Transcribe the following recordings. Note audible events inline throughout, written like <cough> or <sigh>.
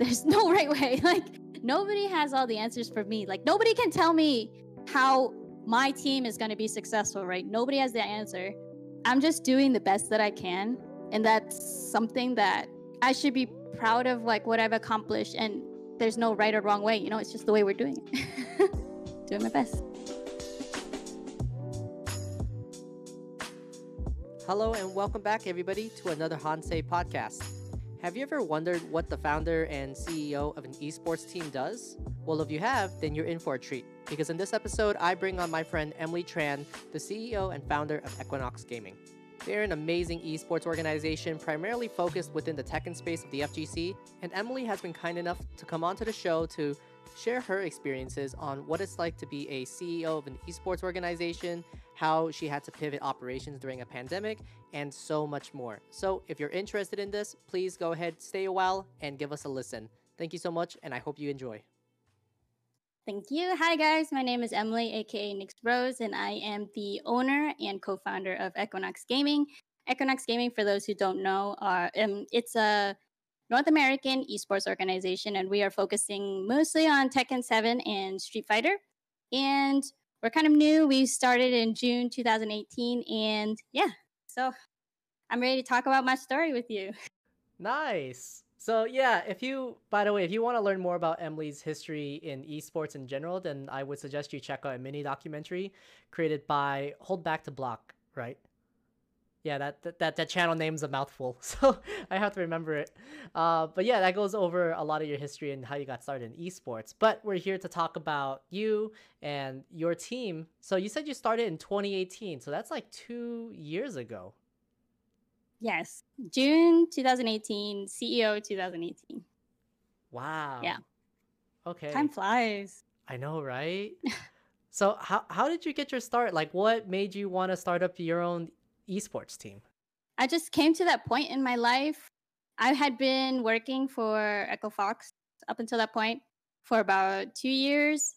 there's <laughs> no right way. <laughs> Like nobody has all the answers for me. Like nobody can tell me how my team is going to be successful, right? Nobody has the answer. I'm just doing the best that I can, and that's something that I should be proud of like what I've accomplished and there's no right or wrong way, you know, it's just the way we're doing it. <laughs> doing my best. Hello and welcome back everybody to another Hansei podcast. Have you ever wondered what the founder and CEO of an esports team does? Well, if you have, then you're in for a treat. Because in this episode, I bring on my friend Emily Tran, the CEO and founder of Equinox Gaming. They're an amazing esports organization primarily focused within the Tekken space of the FGC, and Emily has been kind enough to come onto the show to share her experiences on what it's like to be a CEO of an esports organization, how she had to pivot operations during a pandemic, and so much more. So, if you're interested in this, please go ahead, stay a while, and give us a listen. Thank you so much, and I hope you enjoy. Thank you. Hi, guys. My name is Emily, aka Nix Rose, and I am the owner and co founder of Equinox Gaming. Equinox Gaming, for those who don't know, uh, um, it's a North American esports organization, and we are focusing mostly on Tekken 7 and Street Fighter. And we're kind of new. We started in June 2018, and yeah, so I'm ready to talk about my story with you. Nice. So yeah, if you by the way, if you want to learn more about Emily's history in esports in general, then I would suggest you check out a mini documentary created by Hold Back to Block, right? Yeah, that that that channel name's a mouthful, <laughs> so I have to remember it. Uh, but yeah, that goes over a lot of your history and how you got started in esports. But we're here to talk about you and your team. So you said you started in 2018, so that's like two years ago. Yes, June 2018, CEO 2018. Wow. Yeah. Okay. Time flies. I know, right? <laughs> so how how did you get your start? Like, what made you want to start up your own esports team? I just came to that point in my life. I had been working for Echo Fox up until that point for about two years.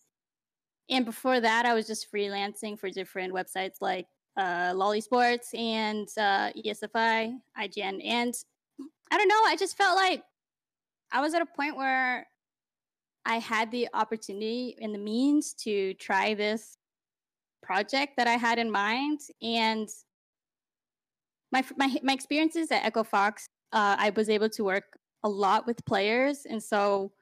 And before that, I was just freelancing for different websites like uh, Lolly Sports and uh, ESFI, IGN. And I don't know, I just felt like I was at a point where I had the opportunity and the means to try this project that I had in mind. And my my my experiences at Echo Fox, uh, I was able to work a lot with players, and so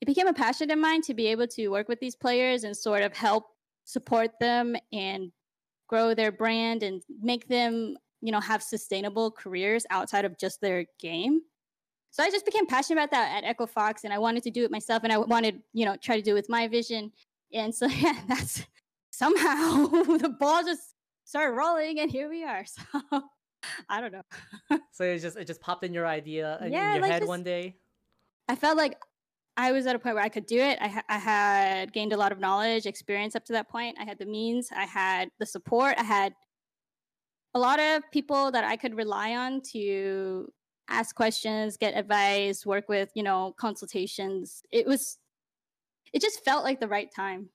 it became a passion of mine to be able to work with these players and sort of help support them and grow their brand and make them you know have sustainable careers outside of just their game. So i just became passionate about that at echo fox and i wanted to do it myself and i wanted you know try to do it with my vision. And so <laughs> yeah that's somehow <laughs> the ball just started rolling and here we are. <laughs> So I don't know. <laughs> so it just it just popped in your idea uh, yeah, in your like head just, one day. I felt like I was at a point where I could do it. I, ha- I had gained a lot of knowledge, experience up to that point. I had the means, I had the support, I had a lot of people that I could rely on to ask questions, get advice, work with, you know, consultations. It was, it just felt like the right time.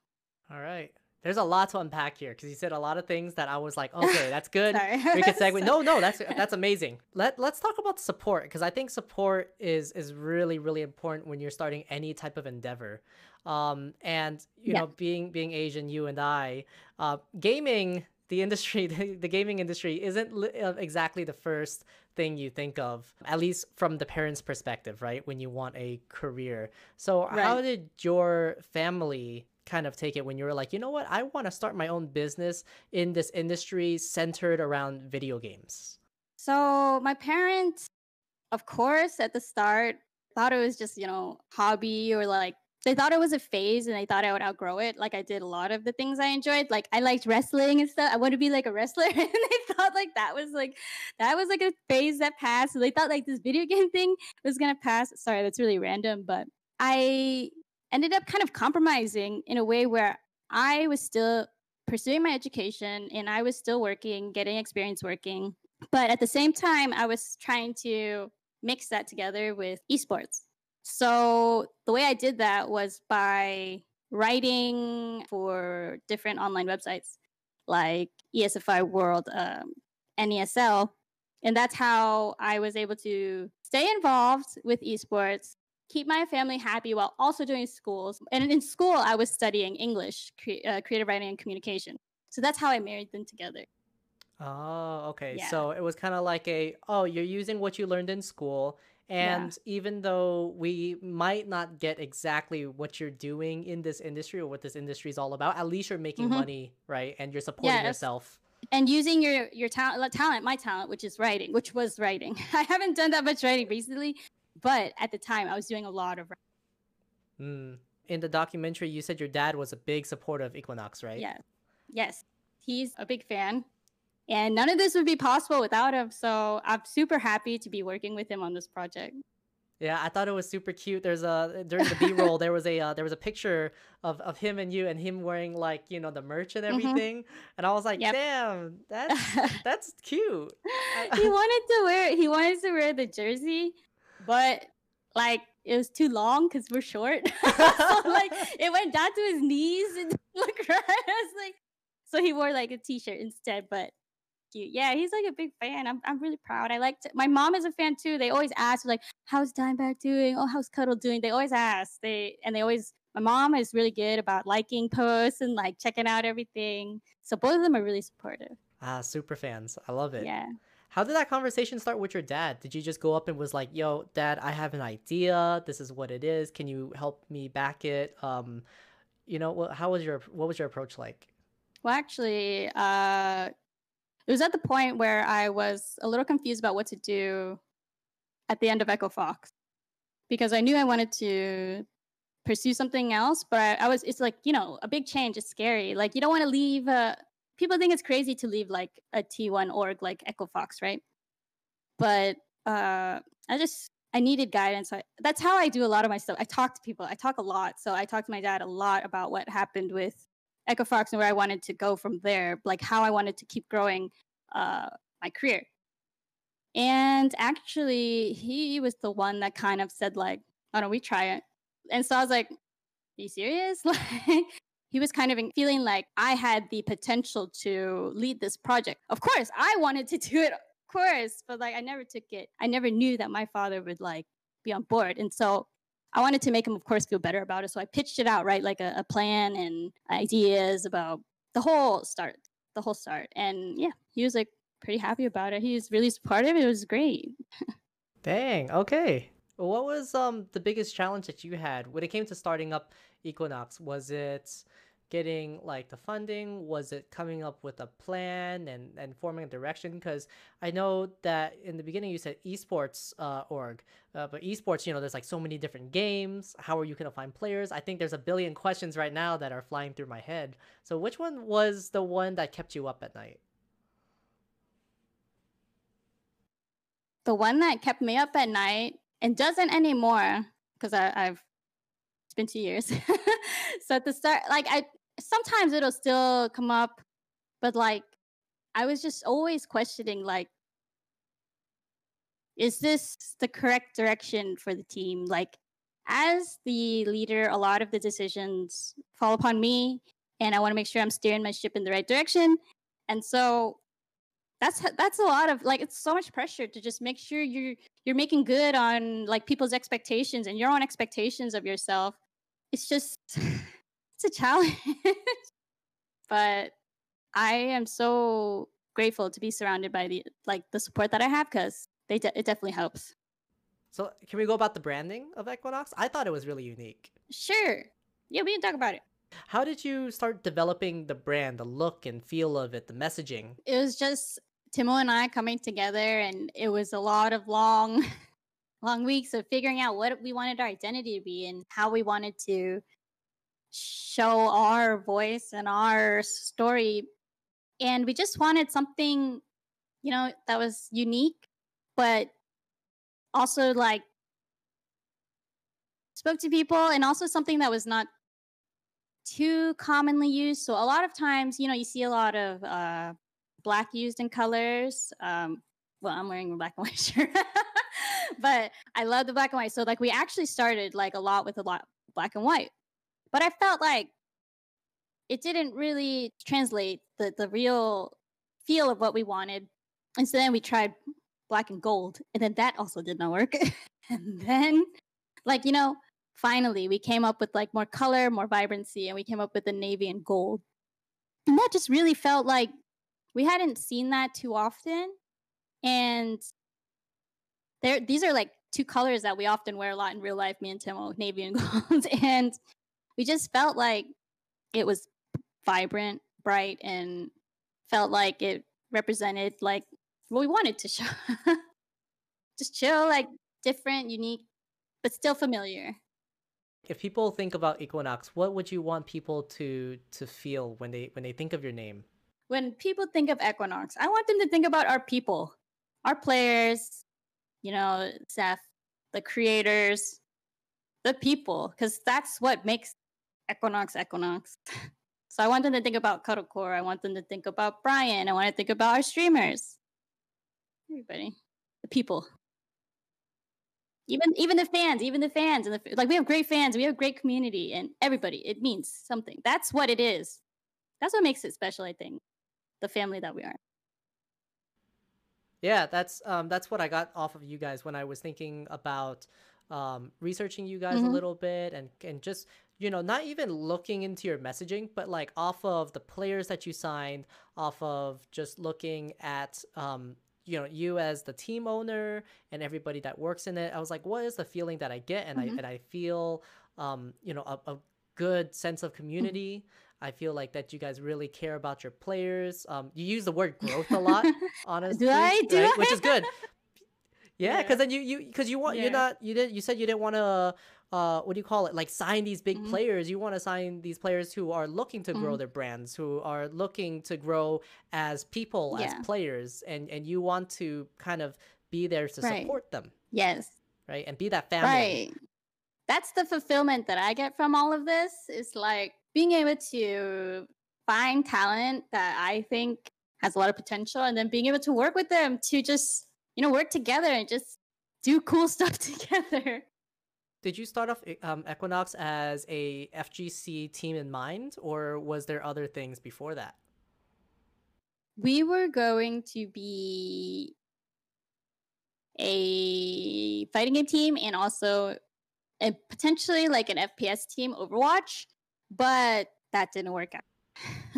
All right. There's a lot to unpack here because you said a lot of things that I was like, okay, <laughs> that's good. we could segue. No, no, that's <laughs> that's amazing. Let Let's talk about support because I think support is is really really important when you're starting any type of endeavor. Um, and you yeah. know, being being Asian, you and I, uh, gaming the industry, <laughs> the, the gaming industry isn't li- uh, exactly the first thing you think of, at least from the parents' perspective, right? When you want a career. So, right. how did your family kind of take it when you were like, you know what, I want to start my own business in this industry centered around video games? So my parents, of course, at the start thought it was just, you know, hobby or like they thought it was a phase and they thought I would outgrow it. Like I did a lot of the things I enjoyed. Like I liked wrestling and stuff. I want to be like a wrestler. <laughs> and they thought like that was like that was like a phase that passed. So they thought like this video game thing was gonna pass. Sorry, that's really random, but I ended up kind of compromising in a way where I was still pursuing my education and I was still working, getting experience working. But at the same time, I was trying to mix that together with esports. So the way I did that was by writing for different online websites like ESFI World, um, NESL. And that's how I was able to stay involved with esports keep my family happy while also doing schools. And in school, I was studying English, cre- uh, creative writing and communication. So that's how I married them together. Oh, okay. Yeah. So it was kind of like a, oh, you're using what you learned in school. Yeah. And even though we might not get exactly what you're doing in this industry or what this industry is all about, at least you're making Mhm. money, right? And you're supporting Yes. yourself. And using your your talent, talent, my talent, which is writing, which was writing. <laughs> I haven't done that much writing recently, but at the time, I was doing a lot of. Mm. In the documentary, you said your dad was a big supporter of Equinox, right? Yeah, yes, he's a big fan, and none of this would be possible without him. So I'm super happy to be working with him on this project. Yeah, I thought it was super cute. There's a during the B roll there was a uh, there was a picture of, of him and you and him wearing like you know the merch and Mhm. everything, and I was like, Yep. damn, that's <laughs> that's cute. he wanted to wear he wanted to wear the jersey, but like it was too long because we're short. <laughs> <laughs> so like it went down to his knees and <laughs> look right. I was like, so he wore like a t-shirt instead. But cute. Yeah, he's like a big fan. I'm I'm really proud. I like to, my mom is a fan too. They always ask like, how's Dimebag doing? Oh, how's Cuddle doing? They always ask. They and they always my mom is really good about liking posts and like checking out everything. So both of them are really supportive. ah, super fans. I love it. Yeah. How did that conversation start with your dad? Did you just go up and was like, "Yo, dad, I have an idea. This is what it is. Can you help me back it?" Um, you know, how was your what was your approach like? Well, actually, uh, it was at the point where I was a little confused about what to do at the end of Echo Fox because I knew I wanted to pursue something else, but I, I was, it's like, you know, a big change is scary. Like, you don't want to leave, uh, people think it's crazy to leave like a T1 org like Echo Fox, right? But uh, I just, I needed guidance. I, that's how I do a lot of my stuff. I talk to people, I talk a lot. So I talked to my dad a lot about what happened with Echo Fox and where I wanted to go from there, like how I wanted to keep growing uh, my career. And actually, he was the one that kind of said, like, why don't we try it? And so I was like, are you serious? <laughs> Like, he was kind of feeling like I had the potential to lead this project. Of course, I wanted to <laughs> do it, of course, but like I never took it. I never knew that my father would like be on board. And so I wanted to make him, of course, feel better about it. So I pitched it out, right? Like a, a plan and ideas about the whole start, the whole start. And yeah, he was like pretty happy about it. He was really supportive. It was great. <laughs> Dang. Okay. What was um the biggest challenge that you had when it came to starting up Equinox? Was it getting like the funding? Was it coming up with a plan and and forming a direction? Because I know that in the beginning you said esports uh, org, uh, but esports, you know, there's like so many different games. How are you gonna find players? I think there's a billion questions right now that are flying through my head. So which one was the one that kept you up at night? The one that kept me up at night and doesn't anymore because I've it's been two years. <laughs> so at the start, like I sometimes it'll still come up, but like I was just always questioning like is this the correct direction for the team? Like as the leader, a lot of the decisions fall upon me and I want to make sure I'm steering my ship in the right direction. And so that's that's a lot of like it's so much pressure to just make sure you're you're making good on like people's expectations and your own expectations of yourself. It's just <laughs> it's a challenge. <laughs> but I am so grateful to be surrounded by the like the support that I have because they de- it definitely helps. So can we go about the branding of Equinox? I thought it was really unique. Sure. Yeah, we can talk about it. How did you start developing the brand, the look and feel of it, the messaging? It was just Timo and I coming together and it was a lot of long <laughs> long weeks of figuring out what we wanted our identity to be and how we wanted to show our voice and our story. And we just wanted something you know that was unique but also like spoke to people and also something that was not too commonly used. So a lot of times you know you see a lot of uh black used in colors um well i'm wearing a black and white <laughs> shirt but i love the black and white. So like we actually started like a lot with a lot black and white but i felt like it didn't really translate the the real feel of what we wanted. And so then we tried black and gold and then that also did not work. <laughs> And then like you know, finally we came up with like more color, more vibrancy, and we came up with the navy and gold. And that just really felt like we hadn't seen that too often. And there these are like two colors that we often wear a lot in real life, me and Timo, navy and <laughs> gold. and we just felt like it was vibrant, bright, and felt like it represented like what we wanted to <laughs> show. just chill, like different, unique, but still familiar. If people think about Equinox, what would you want people to to feel when they when they think of your name? When people think of Equinox, I want them to think about our people, our players, you know, Seth, the creators, the people, because that's what makes Equinox Equinox. <laughs> so I want them to think about Cuddlecore. I want them to think about Brian. I want to think about our streamers. Everybody, the people even even the fans even the fans and the like we have great fans we have great community and everybody it means something that's what it is that's what makes it special i think the family that we are yeah that's um that's what i got off of you guys when i was thinking about um researching you guys mm-hmm. a little bit and and just you know not even looking into your messaging but like off of the players that you signed off of just looking at um you know you as the team owner and everybody that works in it i was like what is the feeling that i get and mm-hmm. i and i feel um you know a, a good sense of mm-hmm. community mm-hmm. I feel like that you guys really care about your players um you use the word growth a lot <laughs> honestly do I? Do right? I? which is good yeah because yeah. then you you because you want yeah. you're not you did you said you didn't want to uh, what do you call it? Like sign these big mm-hmm. players. You want to sign these players who are looking to grow mm-hmm. their brands, who are looking to grow as people, yeah. as players, and and you want to kind of be there to right. support them. Yes. Right, and be that family. Right. That's the fulfillment that I get from all of this. Is like being able to find talent that I think has a lot of potential, and then being able to work with them to just you know work together and just do cool <laughs> stuff together did you start off um, Equinox as a FGC team in mind, or was there other things before that? We were going to be a fighting game team and also a potentially like an FPS team, Overwatch, but that didn't work out.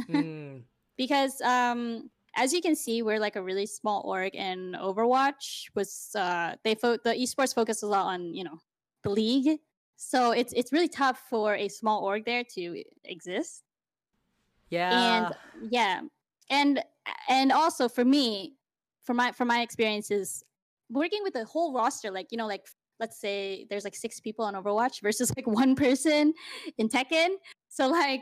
mm. <laughs> Because um, as you can see, we're like a really small org, and Overwatch was uh, they fo- the esports focus a lot on you know the league. So it's it's really tough for a small org there to exist. Yeah. And yeah. And and also for me, for my for my experiences, working with a whole roster, like, you know, like let's say there's like six people on Overwatch versus like <laughs> one person in Tekken. So like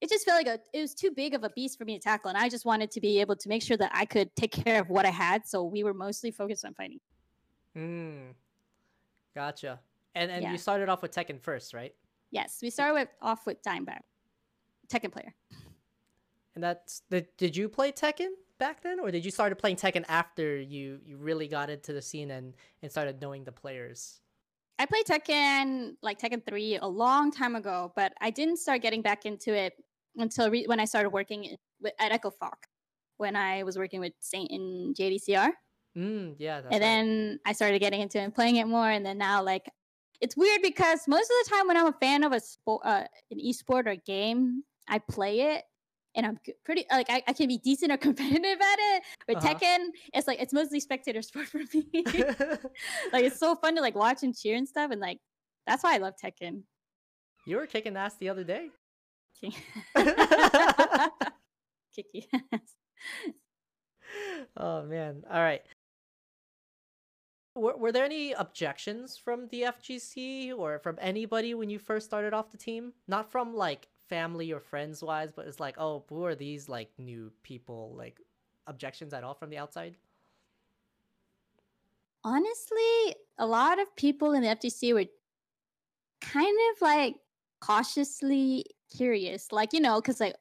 it just felt like a, it was too big of a beast for me to tackle. And I just wanted to be able to make sure that I could take care of what I had. So we were mostly focused on fighting. Hmm. Gotcha. And and yeah. you started off with Tekken first, right? Yes, we started with, off with Dimebag, Tekken player. And that's did, did you play Tekken back then, or did you started playing Tekken after you you really got into the scene and and started knowing the players? I played Tekken like Tekken three a long time ago, but I didn't start getting back into it until re- when I started working at Echo Fox when I was working with Saint in JDCR. Mm, yeah. and right. then I started getting into it and playing it more. And then now, like, it's weird because most of the time when I'm a fan of a sport, uh, an esport or game, I play it and I'm pretty like I, I can be decent or <laughs> competitive at it. But uh-huh. Tekken, it's like it's mostly spectator sport for me. <laughs> <laughs> like it's so fun to like watch and cheer and stuff, and like that's why I love Tekken. You were kicking ass the other day. Kicky ass. Oh man! All right were, were there any objections from the FGC or from anybody when you first started off the team? Not from like family or friends wise, but it's like, oh, who are these like new people? Like objections at all from the outside? Honestly, a lot of people in the FGC were kind of like cautiously curious. Like, you know, because like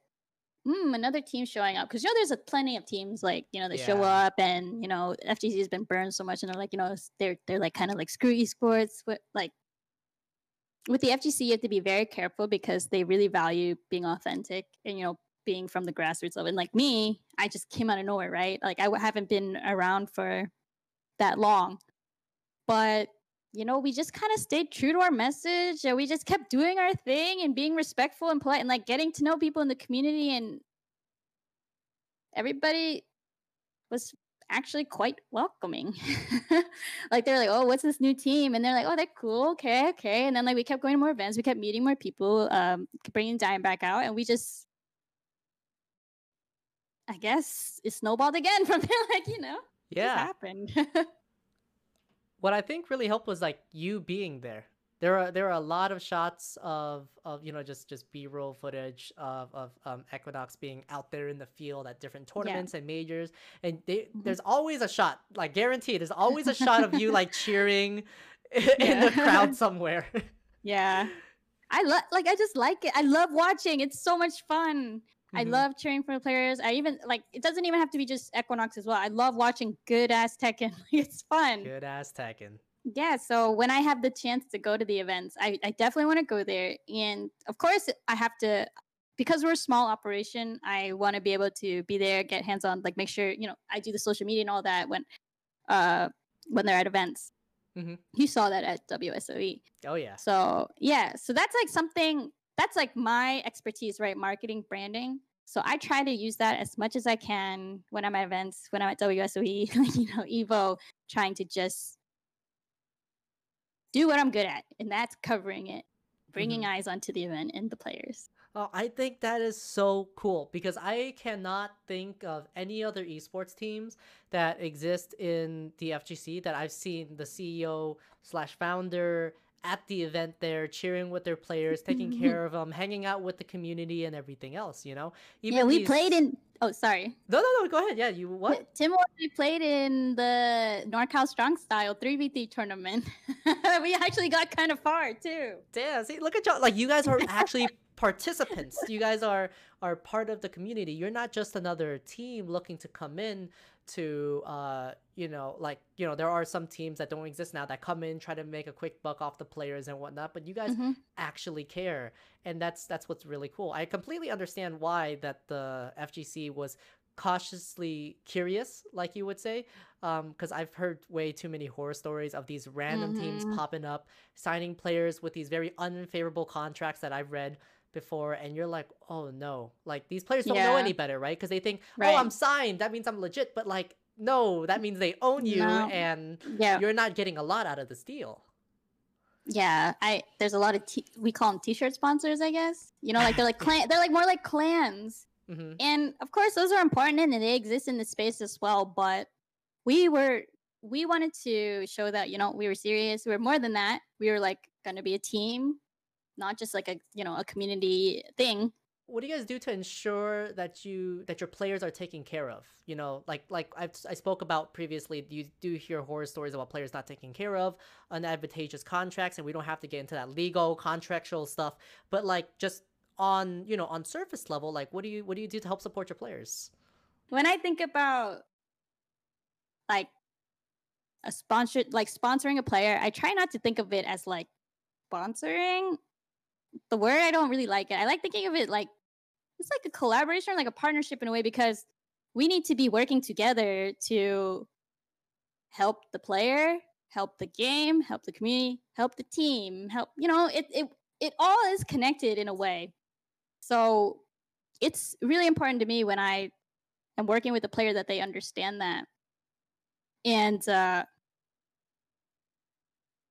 mm, another team showing up because you know there's a plenty of teams like you know they yeah. show up and you know FGC has been burned so much and they're like you know they're they're like kind of like screw esports but like with the FGC you have to be very careful because they really value being authentic and you know being from the grassroots level and like me I just came out of nowhere right like I haven't been around for that long but you know, we just kind of stayed true to our message. And we just kept doing our thing and being respectful and polite and like getting to know people in the community. And everybody was actually quite welcoming. <laughs> like they're like, oh, what's this new team? And they're like, oh, they're cool. Okay, okay. And then like we kept going to more events. We kept meeting more people, um, bringing Diane back out, and we just, I guess, it snowballed again <laughs> from there. Like you know, yeah, happened. <laughs> what I think really helped was like you being there there are there are a lot of shots of of you know just just b-roll footage of of um, equinox being out there in the field at different tournaments yeah. and majors and they, mm-hmm. there's always a shot like guaranteed there's always a shot of you like cheering <laughs> <laughs> in the crowd <laughs> somewhere yeah i love like i just like it i love watching it's so much fun Mm-hmm. I love cheering for the players. I even like it doesn't even have to be just Equinox as well. I love watching good ass Tekken. it's fun. Good ass Tekken yeah so when i have the chance to go to the events i, I definitely want to go there and of course i have to because we're a small operation i want to be able to be there get hands on like make sure you know i do the social media and all that when uh when they're at events. Mm-hmm. you saw that at wsoe oh yeah. So yeah so that's like something that's like my expertise right marketing branding. So I try to use that as much as I can when I'm at events, when I'm at WSOE, <laughs> you know, Evo, trying to just do what I'm good at, and that's covering it, bringing mm-hmm. eyes onto the event and the players. Oh, I think that is so cool because I cannot think of any other esports teams that exist in the FGC that I've seen the CEO slash founder at the event there, cheering with their players, taking <laughs> care of them, hanging out with the community and everything else. You know, Even yeah, we these... played in. Oh, sorry. No, no, no. Go ahead. Yeah, you what? Tim we played in the NorCal Strong Style three v three tournament. <laughs> we actually got kind of far too. Damn! See, look at y'all. Like you guys are actually <laughs> participants. You guys are are part of the community. You're not just another team looking to come in to uh you know like you know there are some teams that don't exist now that come in try to make a quick buck off the players and whatnot but you guys mm-hmm. actually care and that's that's what's really cool i completely understand why that the fgc was cautiously curious like you would say because um, i've heard way too many horror stories of these random mm-hmm. teams popping up signing players with these very unfavorable contracts that i've read before and you're like oh no like these players don't yeah. know any better right because they think oh, right. oh i'm signed that means i'm legit but like no that means they own you no. and yeah. you're not getting a lot out of this deal yeah i there's a lot of t- we call them t-shirt sponsors i guess you know like they're like <laughs> clan they're like more like clans mm-hmm. and of course those are important and they exist in the space as well but we were we wanted to show that you know we were serious we were more than that we were like gonna be a team not just like a you know a community thing. What do you guys do to ensure that you that your players are taken care of? You know like like I've, i spoke about previously you do hear horror stories about players not taken care of unadvantageous contracts and we don't have to get into that legal contractual stuff. But like just on you know on surface level like what do you what do you do to help support your players? When i think about like a sponsor like sponsoring a player i try not to think of it as like sponsoring the word I don't really like it. I like thinking of it like it's like a collaboration, like a partnership in a way, because we need to be working together to help the player, help the game, help the community, help the team, help you know, it it it all is connected in a way. So it's really important to me when I am working with a player that they understand that. And uh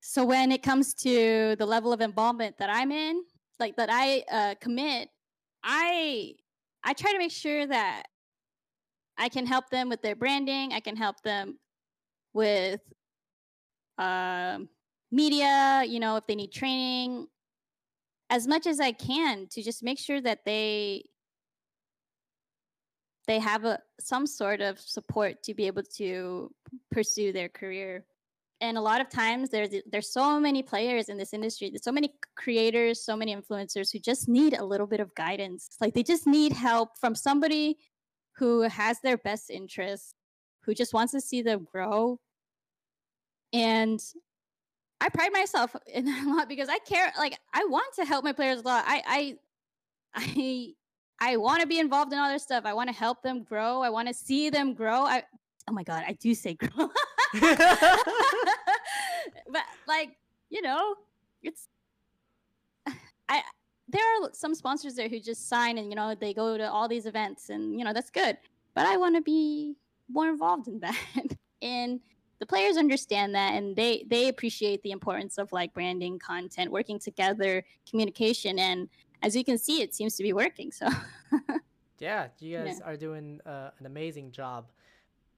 so when it comes to the level of involvement that I'm in, like that I uh, commit, I I try to make sure that I can help them with their branding. I can help them with uh, media. You know, if they need training, as much as I can to just make sure that they they have a some sort of support to be able to pursue their career and a lot of times there's there's so many players in this industry there's so many creators so many influencers who just need a little bit of guidance. Like they just need help from somebody who has their best interests who just wants to see them grow. And i pride myself in that a lot because i care like i want to help my players a lot. I i i i want to be involved in all their stuff. I want to help them grow. I want to see them grow. I oh my god i do say <laughs> grow <laughs> but like you know, it's <sighs> I there are some sponsors there who just sign and you know they go to all these events and you know that's good. But I want to be more involved in <laughs> that. and the players understand that and they they appreciate the importance of like branding, content, working together, communication and as you can see it seems to be working. So <laughs> Yeah, you guys yeah. are doing uh, an amazing job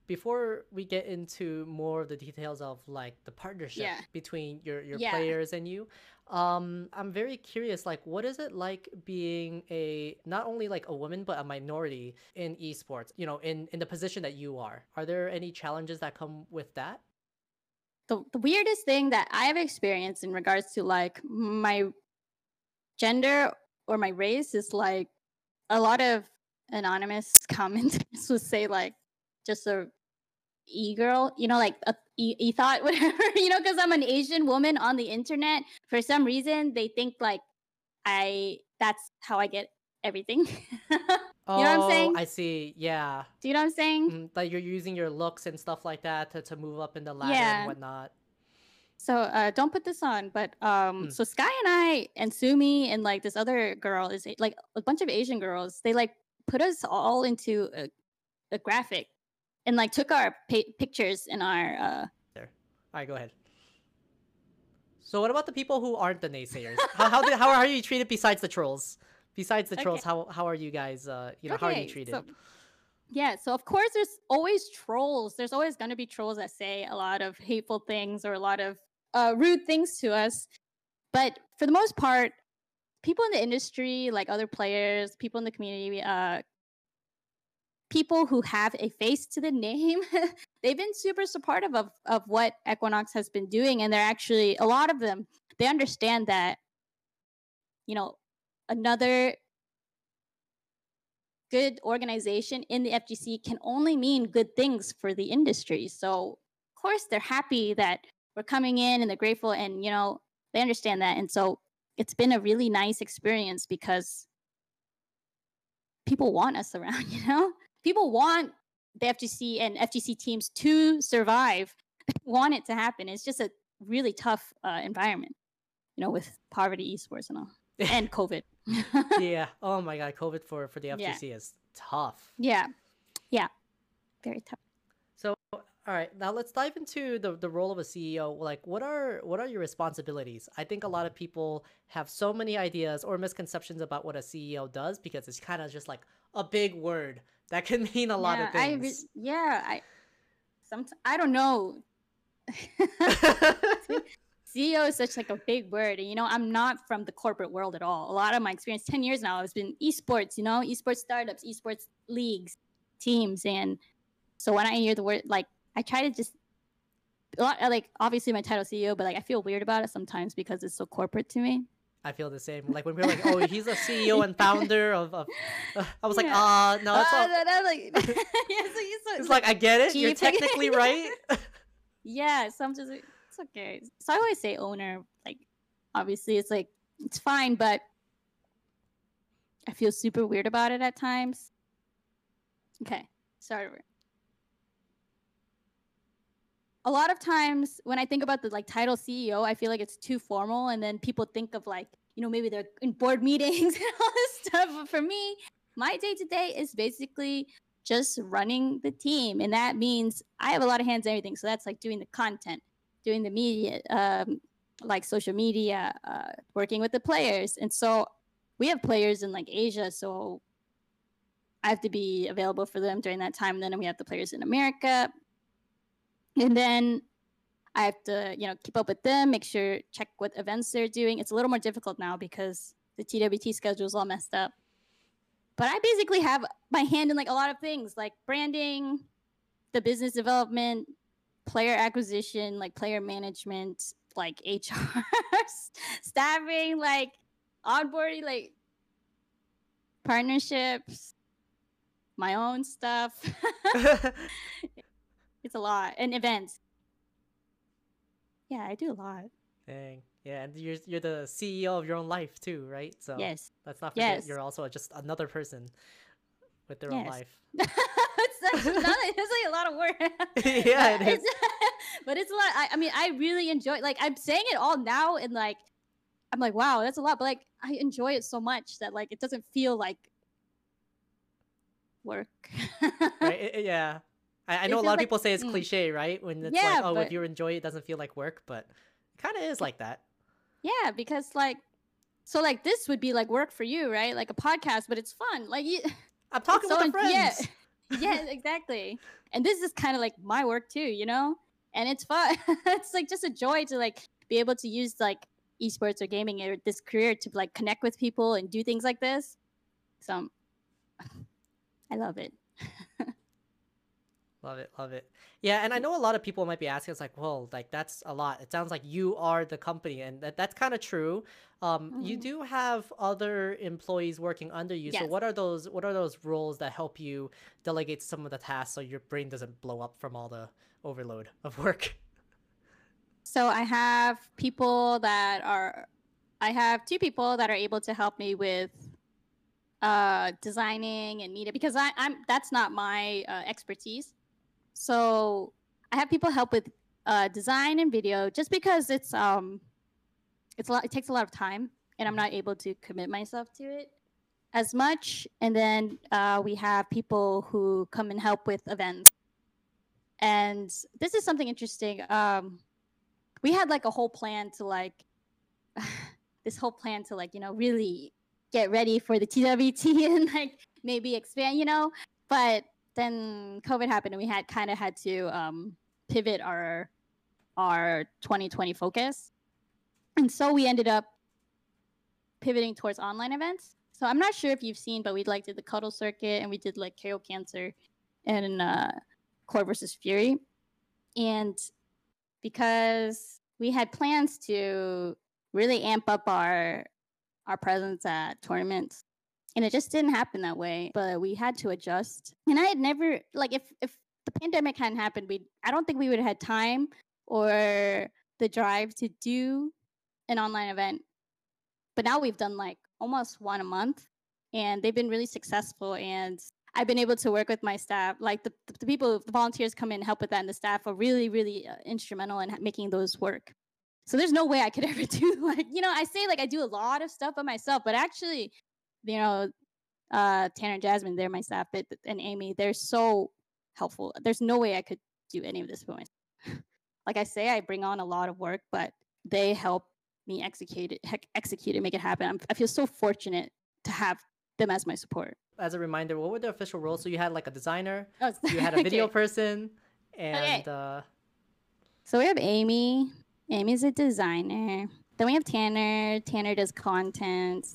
before we get into more of the details of like the partnership yeah. between your your yeah. players and you um i'm very curious like what is it like being a not only like a woman but a minority in esports you know in in the position that you are are there any challenges that come with that the, the weirdest thing that i've experienced in regards to like my gender or my race is like a lot of anonymous <laughs> commenters would say like just a e girl, you know, like a e, e thought, <laughs> whatever, you know, because I'm an Asian woman on the internet. For some reason, they think like I that's how I get everything. <laughs> you oh, know what I'm saying? I see. Yeah. Do you know what I'm saying? Mm, like you're using your looks and stuff like that to, to move up in the ladder yeah. and whatnot. So uh, don't put this on, but um, mm. so Sky and I and Sumi and like this other girl is like a bunch of Asian girls. They like put us all into a, a graphic and like took our pa- pictures in our uh there. All right go ahead. So what about the people who aren't the naysayers? How how, how are you treated besides the trolls? Besides the trolls okay. how how are you guys uh you know okay, how are you treated? so, yeah so of course there's always trolls. There's always going to be trolls that say a lot of hateful things or a lot of uh, rude things to us. But for the most part people in the industry like other players people in the community uh, people who have a face to the name, <laughs> they've been super supportive of, of what Equinox has been doing. And they're actually, a lot of them, they understand that, you know, another good organization in the FGC can only mean good things for the industry. So, of course, they're happy that we're coming in and they're grateful and, you know, they understand that. And so it's been a really nice experience because people want us around, <laughs> you know? People want the FGC and FGC teams to survive, <laughs> want it to happen. It's just a really tough uh, environment, you know, with poverty, esports, and all, <laughs> and COVID. <laughs> yeah. Oh my God, COVID for for the FGC yeah. is tough. Yeah. Yeah. Very tough. So, all right, now let's dive into the the role of a CEO. Like, what are what are your responsibilities? I think a lot of people have so many ideas or misconceptions about what a CEO does because it's kind of just like a big word that can mean a lot of things. I re- yeah, I some I don't know. <laughs> <laughs> CEO is such like a big word, and you know I'm not from the corporate world at all. A lot of my experience, ten years now, has been esports. You know, esports startups, esports leagues, teams, and so when I hear the word, like I try to just a lot like obviously my title CEO, but like I feel weird about it sometimes because it's so corporate to me. I feel the same. Like when we are like, "Oh, he's a CEO and founder of,", of uh, I was like, "Ah, uh, no, it's uh, all." No, like, <laughs> <laughs> yeah, so he's so, it's like I get it. You're technically <laughs> right. yeah, so I'm just like, it's okay. So I always say owner. Like, obviously, it's like it's fine, but I feel super weird about it at times. Okay, start over. A lot of times when I think about the like title CEO, I feel like it's too formal, and then people think of like you know maybe they're in board <laughs> meetings and all this stuff. But for me, my day to day is basically just running the team, and that means I have a lot of hands in everything. So that's like doing the content, doing the media, um, like social media, uh, working with the players, and so we have players in like Asia, so I have to be available for them during that time. And then we have the players in America, and then I have to, you know, keep up with them, make sure, check what events they're doing. It's a little more difficult now because the TWT schedule is all messed up. But I basically have my hand in like a lot of things, like branding, the business development, player acquisition, like player management, like <laughs> HR, staffing, like onboarding, like partnerships, my own stuff. <laughs> <laughs> It's a lot. And events. Yeah, I do a lot. Dang. Yeah, and you're you're the CEO of your own life too, right? So yes, let's not forget yes. you're also just another person with their yes. own life. <laughs> it's, not, it's like a lot of work. <laughs> yeah, it is. <laughs> but it's a lot. I, I mean, I really enjoy. Like, I'm saying it all now, and like, I'm like, wow, that's a lot. But like, I enjoy it so much that like, it doesn't feel like work. right? It- yeah. I, I know a lot of like- people say it's mm. cliche, right? When it's Yeah, like, oh, if you enjoy it, it doesn't feel like work, but it kind of is like that. yeah, because like, so like this would be like work for you, right? Like a podcast, but it's fun. Like you. <laughs> I'm <laughs> talking so with a en- friend. yeah. <laughs> yeah, exactly. And this is kind of like my work too, you know? And it's fun. it's like just a joy to like be able to use like esports or gaming or this career to like connect with people and do things like this. So I love it. Love it, love it. Yeah, and I know a lot of people might be asking, it's like, well, like that's a lot. It sounds like you are the company, and that, that's kind of true. Um, you Mhm. do have other employees working under you. So what are those? What are those roles that help you delegate some of the tasks so your brain doesn't blow up from all the overload of work? So I have people that are I have two people that are able to help me with uh designing and media because I, I'm that's not my uh, expertise. So I have people help with uh design and video just because it's um it's a lot it takes a lot of time and I'm not able to commit myself to it as much. And then uh, we have people who come and help with events. And this is something interesting. Um, we had like a whole plan to like <laughs> this whole plan to like you know really get ready for the TWT <laughs> and like maybe expand, you know. But then COVID happened and we had kind of had to um, pivot our our 2020 focus, and so we ended up pivoting towards online events. So I'm not sure if you've seen, but we like did the cuddle circuit and we did like KO Cancer and uh, Core versus Fury, and because we had plans to really amp up our our presence at tournaments and it just didn't happen that way but we had to adjust and i had never like if if the pandemic hadn't happened we i don't think we would have had time or the drive to do an online event but now we've done like almost one a month and they've been really successful and I've been able to work with my staff. Like the, the people, the volunteers come in and help with that, and the staff are really, really uh, instrumental in making those work. So there's no way I could <laughs> ever do like you know I say like I do a lot of stuff by myself, but actually, you know, uh, Tanner and Jasmine, they're my staff, but, and Amy, they're so helpful. There's no way I could do any of this by myself. <laughs> like I say, I bring on a lot of work, but they help me execute it, heck, execute it, make it happen. I'm, I feel so fortunate to have them as my support. As a reminder, what were the official roles? So you had like a designer, Oh, <laughs> you had a video okay. person, and uh, So we have Amy. Amy's a designer. Then we have Tanner. Tanner does content,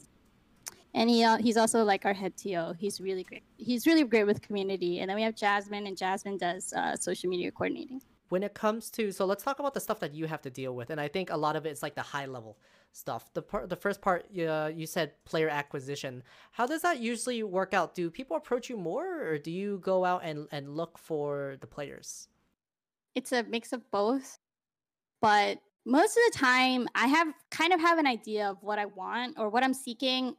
and he al- he's also like our head TO. He's really great. He's really great with community. And then we have Jasmine, and Jasmine does uh, social media coordinating. when it comes to so let's talk about the stuff that you have to deal with and i think a lot of it is like the high level stuff the part the first part uh, you said player acquisition how does that usually work out do people approach you more or do you go out and, and look for the players It's a mix of both, but most of the time I have kind of have an idea of what I want or what I'm seeking,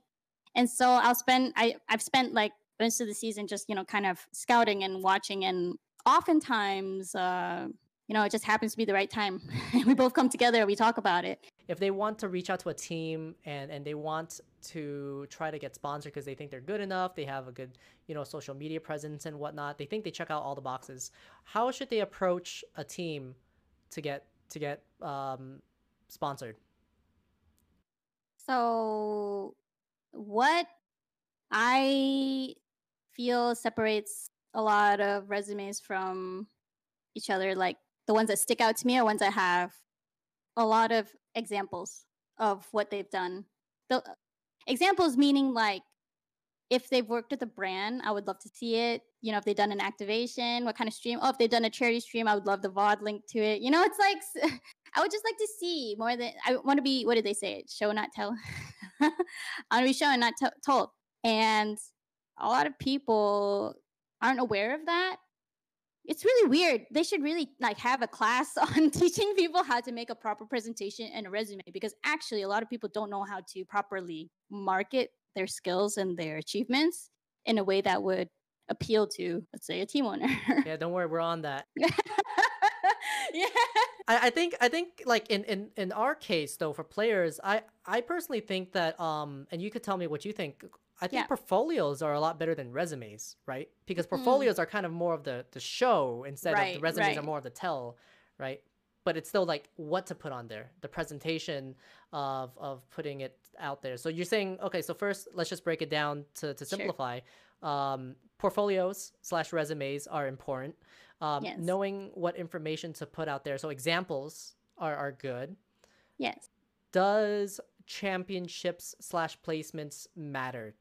and so I'll spend I I've spent like most of the season just you know kind of scouting and watching, and oftentimes uh, you know it just happens to be the right time. <laughs> we both come together, we talk about it. if they want to reach out to a team and and they want to try to get sponsored because they think they're good enough they have a good you know social media presence and whatnot they think they check out all the boxes how should they approach a team to get to get um sponsored So, what I feel separates a lot of resumes from each other, like the ones that stick out to me are ones that have a lot of examples of what they've done. The examples meaning like if they've worked with a brand, I would love to see it. You know, if they've done an activation, what kind of stream? Oh, if they've done a charity stream, I would love the VOD link to it. You know, it's like <laughs> I would just like to see more than I want to be. What did they say? Show not tell. <laughs> I want to be shown, not to- told. And a lot of people aren't aware of that. It's really weird. They should really like have a class <laughs> on teaching people how to make a proper presentation and a resume because actually a lot of people don't know how to properly market their skills and their achievements in a way that would appeal to let's say a team owner. <laughs> yeah don't worry we're on that <laughs> yeah. I, I think I think like in, in in our case though for players, I I personally think that um and you could tell me what you think. I think Yeah. portfolios are a lot better than resumes, right? Because Mm. portfolios are kind of more of the the show instead of the resumes are more of the tell, right? But it's still like what to put on there, the presentation of of putting it out there. So you're saying okay, so first let's just break it down to to Sure. simplify. Um, portfolios slash resumes are important. Um, Yes. Knowing what information to put out there, so examples are are good. Yes. Does championships slash placements matter?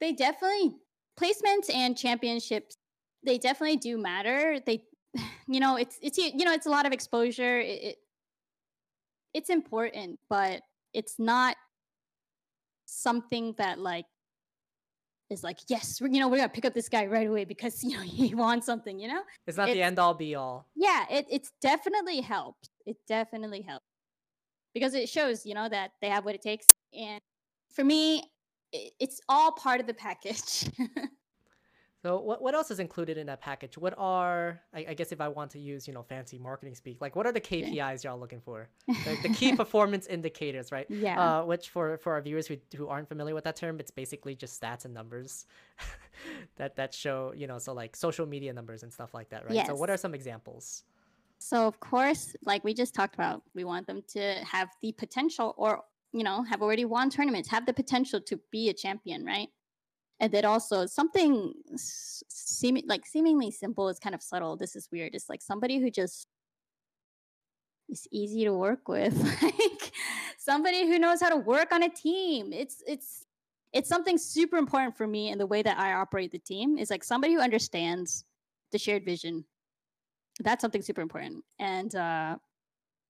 They definitely placements and championships. They definitely do matter. They, <laughs> you know, it's it's you know, it's a lot of exposure. It, it it's important, but it's not something that like is like yes, we're, you know, we're gonna pick up this guy right away because <laughs> you know he wants something. You know, It's not the end all be all. yeah, it it's definitely helped. It definitely helped because it shows you know that they have what it takes. And for me, i it's all part of the package. <laughs> So what what else is included in that package? What are I, I guess if I want to use you know fancy marketing speak, like what are the KPIs y'all looking for? <laughs> The, the key performance indicators, right? yeah. Uh, which for for our viewers who who aren't familiar with that term, it's basically just stats and numbers <laughs> that that show you know so like social media numbers and stuff like that, right? Yes. So what are some examples? So of course, like we just talked about, we want them to have the potential or you know, have already won tournaments, have the potential to be a champion, right? And then also something seeming like seemingly simple is kind of subtle. This is weird. It's like somebody who just is easy to work with. <laughs> like somebody who knows how to work on a team. It's it's it's something super important for me in the way that I operate the team. Is like somebody who understands the shared vision that's something super important and uh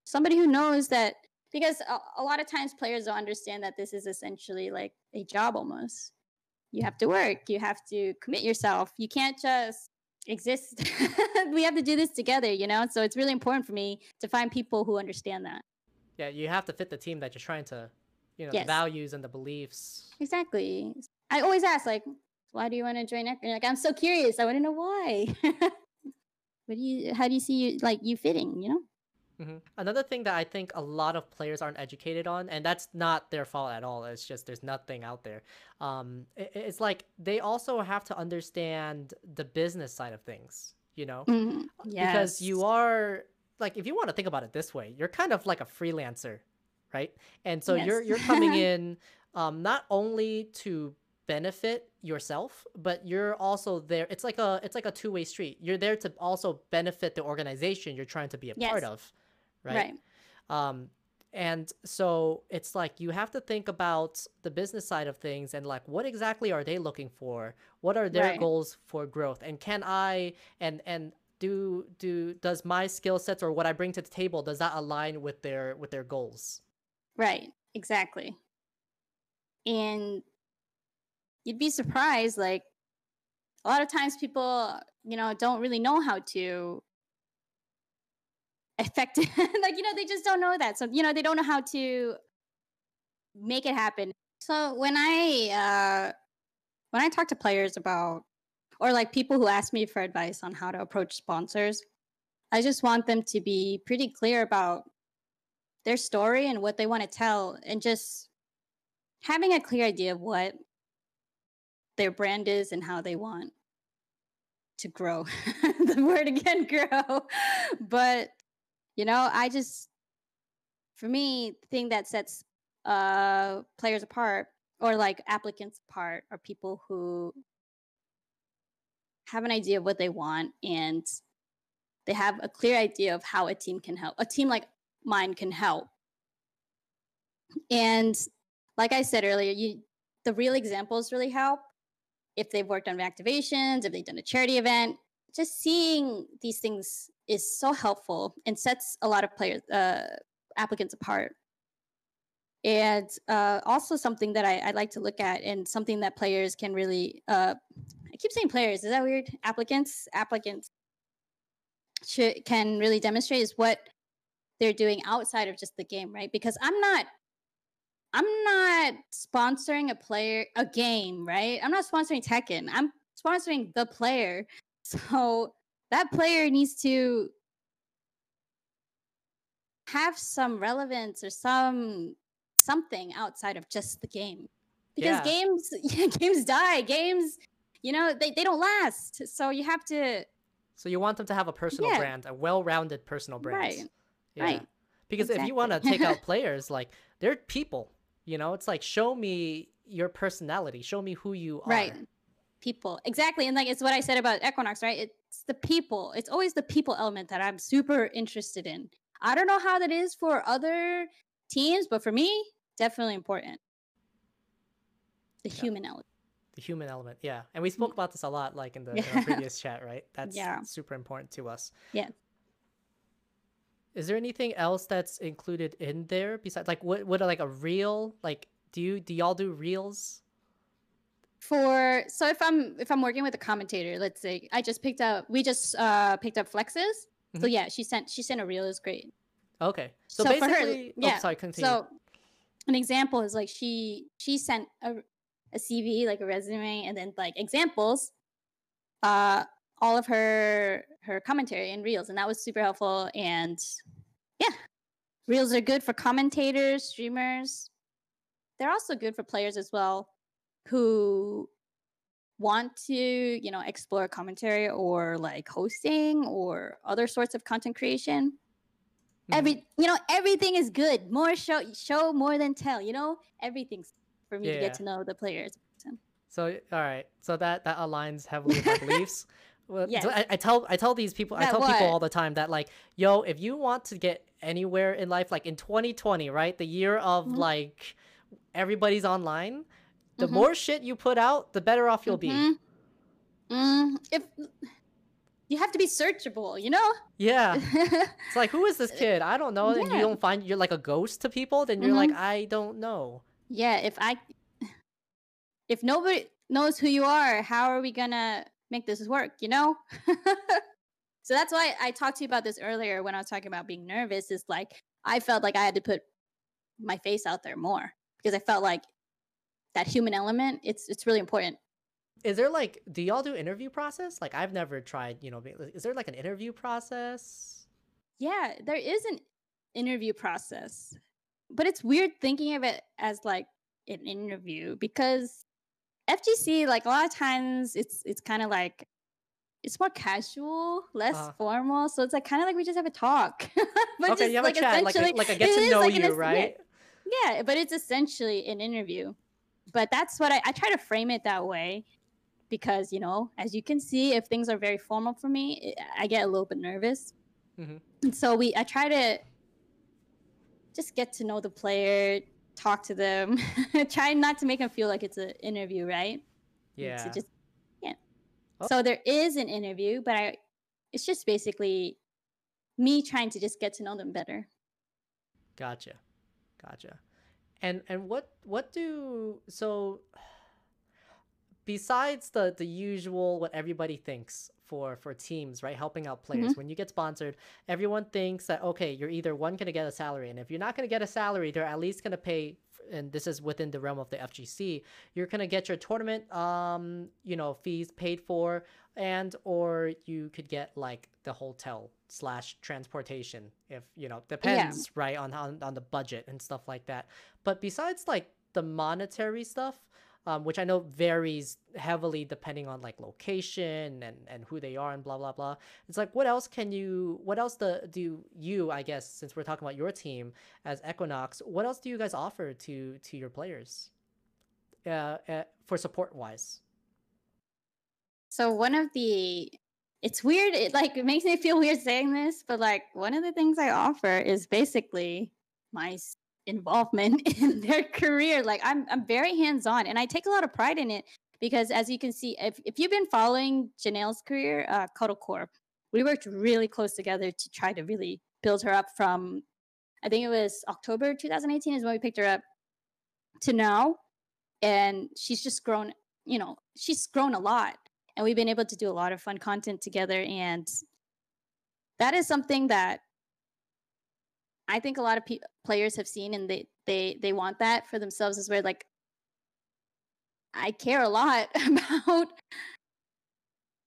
somebody who knows that because a, a lot of times players don't understand that this is essentially like a job almost you have to work you have to commit yourself you can't just exist. <laughs> We have to do this together you know? So it's really important for me to find people who understand that. Yeah, you have to fit the team that you're trying to, you know, Yes. the values and the beliefs. exactly. I always ask like why do you want to join Ec-" like i'm so curious. I want to know why. <laughs> What do you how do you see you like you fitting you know hmm Another thing that I think a lot of players aren't educated on, and that's not their fault at all. It's just there's nothing out there. Um, i- i- it's like they also have to understand the business side of things. You know, Mhm. because you are like if you want to think about it this way, you're kind of like a freelancer, right? And so you're you're coming <laughs> in um, not only to benefit yourself, but you're also there. It's like a it's like a two way street. You're there to also benefit the organization you're trying to be a part of, right? right. Um, and so it's like you have to think about the business side of things and like what exactly are they looking for? What are their Right. goals for growth? And can I and and do do does my skill sets or what I bring to the table does that align with their with their goals? Right, exactly. And you'd be surprised, like, a lot of times people, you know, don't really know how to affect it. <laughs> like, you know, they just don't know that. So, you know, they don't know how to make it happen. So when I, uh, when I talk to players about, or like people who ask me for advice on how to approach sponsors, I just want them to be pretty clear about their story and what they want to tell and just having a clear idea of what their brand is and how they want to grow <laughs> the word again <laughs> grow but you know i just for me the thing that sets uh players apart or like applicants apart are people who have an idea of what they want and they have a clear idea of how a team can help a team like mine can help. And like i said earlier you the real examples really help if they've worked on activations if they've done a charity event. Just seeing these things is so helpful and sets a lot of players uh, applicants apart. And uh, also something that I, I like to look at and something that players can really uh, i keep saying players is that weird? Applicants applicants should, can really demonstrate is what they're doing outside of just the game right? Because i'm not i'm not sponsoring a player a game right? I'm not sponsoring tekken. I'm sponsoring the player. <laughs> So that player needs to have some relevance or some something outside of just the game because Yeah. games <laughs> games die games you know they, they don't last so you have to So you want them to have a personal Yeah. brand, a well-rounded personal brand. Right, Yeah. right. Because if you want to take out <laughs> players, like they're people, you know, it's like show me your personality, show me who you are. right people exactly and like it's what i said about equinox right it's the people it's always the people element that i'm super interested in i don't know how that is for other teams but for me definitely important the Yeah. human element The human element, yeah. And we mm-hmm. spoke about this a lot, like in the in <laughs> previous chat, right? That's Yeah. super important to us. Yeah. Is there anything else that's included in there besides like what what are like a reel? Like do you do y'all do reels? For so if i'm if i'm working with a commentator let's say i just picked up we just uh picked up flexes so Mhm. yeah she sent she sent a reel is great Okay. So, So for her, basically, yeah, oh, sorry, continue. So an example is like she she sent a, a CV like a resume and then like examples, uh, all of her her commentary and reels, and that was super helpful. And yeah, reels are good for commentators, streamers. They're also good for players as well, who want to you know explore commentary or like hosting or other sorts of content creation Mhm. every you know everything is good more show show more than tell you know everything's for me to Yeah. get to know the players So all right, so that that aligns heavily with my <laughs> beliefs. Well, so I, I tell I tell these people I That tell people all the time that like yo if you want to get anywhere in life like in 2020 right the year of Mhm. like everybody's online the Mhm. more shit you put out the better off you'll be. Mhm. Mm, if you have to be searchable you know? Yeah. <laughs> It's like who is this kid? I don't know. And you don't find you're like a ghost to people then you're like I don't know. Yeah if i if nobody knows who you are how are we gonna make this work you know? <laughs> So that's why i talked to you about this earlier when i was talking about being nervous. Is like i felt like i had to put my face out there more because i felt like that human element it's it's really important. Is there like do y'all do interview process? Like I've never tried you know is there like an interview process? Yeah there is an interview process but it's weird thinking of it as like an interview because fgc like a lot of times it's it's kind of like it's more casual less Uh-huh. formal so it's like kind of like we just have a talk. <laughs> But okay just, you have a chat like a, like a get to know like an you es- yeah, right? yeah but it's essentially an interview but that's what I, I try to frame it that way because you know as you can see if things are very formal for me i I get a little bit nervous Mhm. and so we i try to just get to know the player talk to them <laughs> try not to make them feel like it's an interview right yeah to just yeah Oh. so there is an interview but i it's just basically me trying to just get to know them better Gotcha, gotcha. And and what what do so besides the the usual what everybody thinks for for teams right helping out players when you get sponsored everyone thinks that okay you're either one going to get a salary and if you're not going to get a salary they're at least going to pay and this is within the realm of the FGC you're going to get your tournament um you know fees paid for and or you could get like the hotel slash transportation if you know depends right on, on on the budget and stuff like that. But besides like the monetary stuff um, which i know varies heavily depending on like location and and who they are and blah blah blah it's like what else can you what else the, do you i guess since we're talking about your team as equinox what else do you guys offer to to your players uh, uh for support wise So one of the it's weird, it like it makes me feel weird saying this, but like one of the things I offer is basically my involvement <laughs> in their career. Like I'm I'm very hands-on and I take a lot of pride in it because as you can see, if, if you've been following Janelle's career, uh Cuddle Core, we worked really close together to try to really build her up from I think it was October 2018 is when we picked her up to now. And she's just grown, you know, she's grown a lot and we've been able to do a lot of fun content together and that is something that i think a lot of pe- players have seen and they they they want that for themselves as where like i care a lot <laughs> about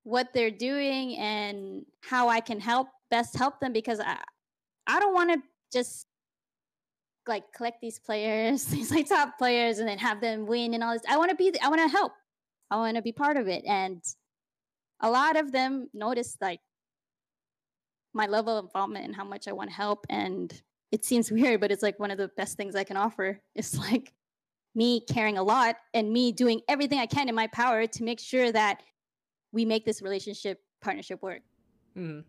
what they're doing and how i can help best help them because i i don't want to just like collect these players, <laughs> these like top players, and then have them win and all this. I want to be. I want to help. I want to be part of it. And a lot of them noticed like my level of involvement and how much I want to help. And it seems weird, but it's like one of the best things I can offer. It's <laughs> like me caring a lot and me doing everything I can in my power to make sure that we make this relationship partnership work. Mm-hmm.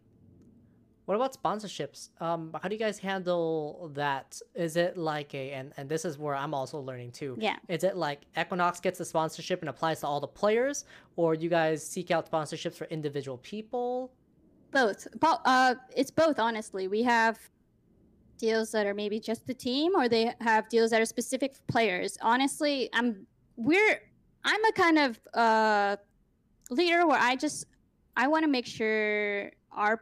What about sponsorships? Um, how do you guys handle that? Is it like a and and this is where I'm also learning too. Yeah. Is it like Equinox gets the sponsorship and applies to all the players, or you guys seek out sponsorships for individual people? Both. Uh, it's both. Honestly, we have deals that are maybe just the team, or they have deals that are specific for players. Honestly, I'm we're I'm a kind of uh leader where I just I want to make sure our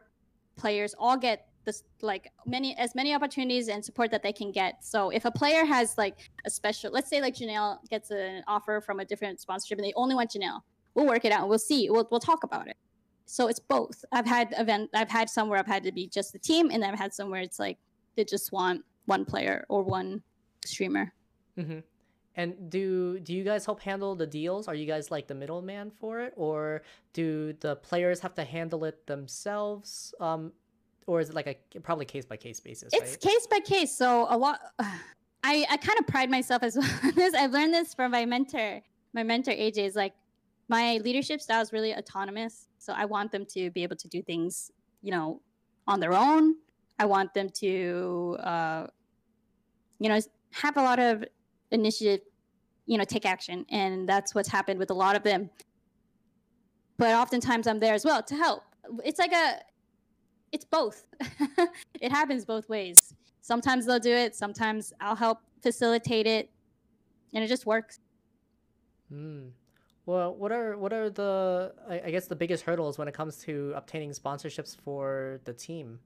players all get this like many as many opportunities and support that they can get. So if a player has like a special, let's say like Janelle gets an offer from a different sponsorship and they only want Janelle, we'll work it out we'll see. We'll we'll talk about it. So it's both. I've had event. I've had somewhere I've had to be just the team, and I've had somewhere it's like they just want one player or one streamer. Mm-hmm. And do do you guys help handle the deals? Are you guys like the middleman for it, or do the players have to handle it themselves? Um, or is it like a probably case by case basis? It's right? case by case. So a lot. <sighs> I I kind of pride myself as <laughs> well. this I've learned this from my mentor. My mentor AJ is like my leadership style is really autonomous. So I want them to be able to do things, you know, on their own. I want them to, uh, you know, have a lot of initiative, you know, take action. And that's what's happened with a lot of them. But oftentimes I'm there as well to help. It's like a, it's both. <laughs> it happens both ways. Sometimes they'll do it. Sometimes I'll help facilitate it, and it just works. Hmm. Well, what are what are the I, I guess the biggest hurdles when it comes to obtaining sponsorships for the team?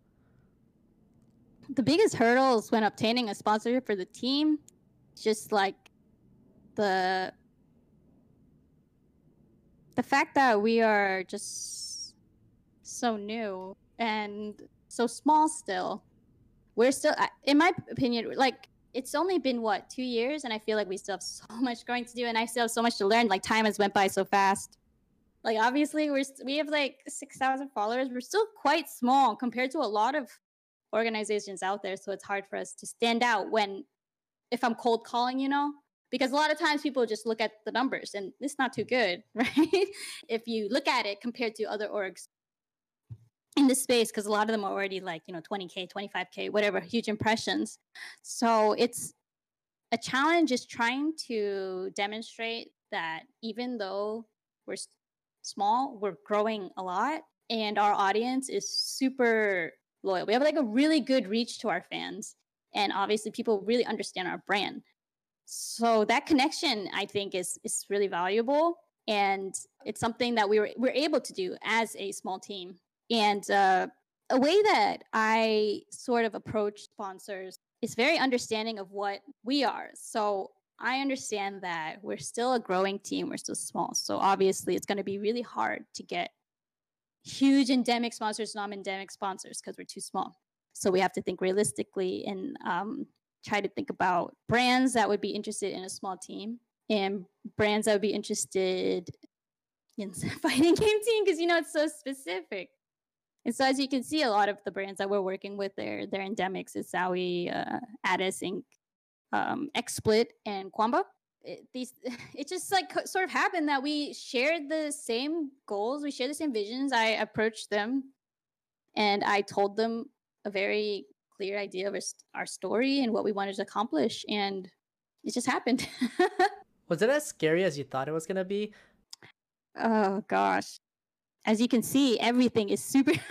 The biggest hurdles when obtaining a sponsorship for the team just like the the fact that we are just so new and so small still we're still in my opinion like it's only been what two years and i feel like we still have <laughs> so much growing to do and i still have so much to learn like time has went by so fast. Like obviously we're we have like 6000 followers we're still quite small compared to a lot of organizations out there so it's hard for us to stand out when if I'm cold calling, you know, because a lot of times people just look at the numbers and it's not too mm. good, <laughs> right? if you look at it compared to other orgs in this space, because a lot of them are already like, you know, 20K, 25K, whatever, huge impressions. So it's a challenge is trying to demonstrate that even though we're small, we're growing a lot and our audience is super loyal. We have like a really good reach to our fans and obviously people really understand our brand. So that connection i think is is really valuable and it's something that we were we're able to do as a small team. And uh, a way that i sort of approach sponsors is very understanding of what we are. So i understand that we're still a growing team we're still small so obviously it's going to be really hard to get huge endemic sponsors non-endemic sponsors because we're too small so we have to think realistically and um, try to think about brands that would be interested in a small team and brands that would be interested in <laughs> fighting game team because you know it's so specific. And so as you can see, a lot of the brands that we're working with, they're they're endemics. It's Zowie, uh, Addis Inc., um, XSplit, and Kwamba. It, these <laughs> it just like sort of happened that we shared the same goals, we shared the same visions. I approached them, and I told them a very clear idea of our story and what we wanted to accomplish and it just happened. <laughs> Was it as scary as you thought it was going to be? Oh gosh. As you can see everything is super <laughs>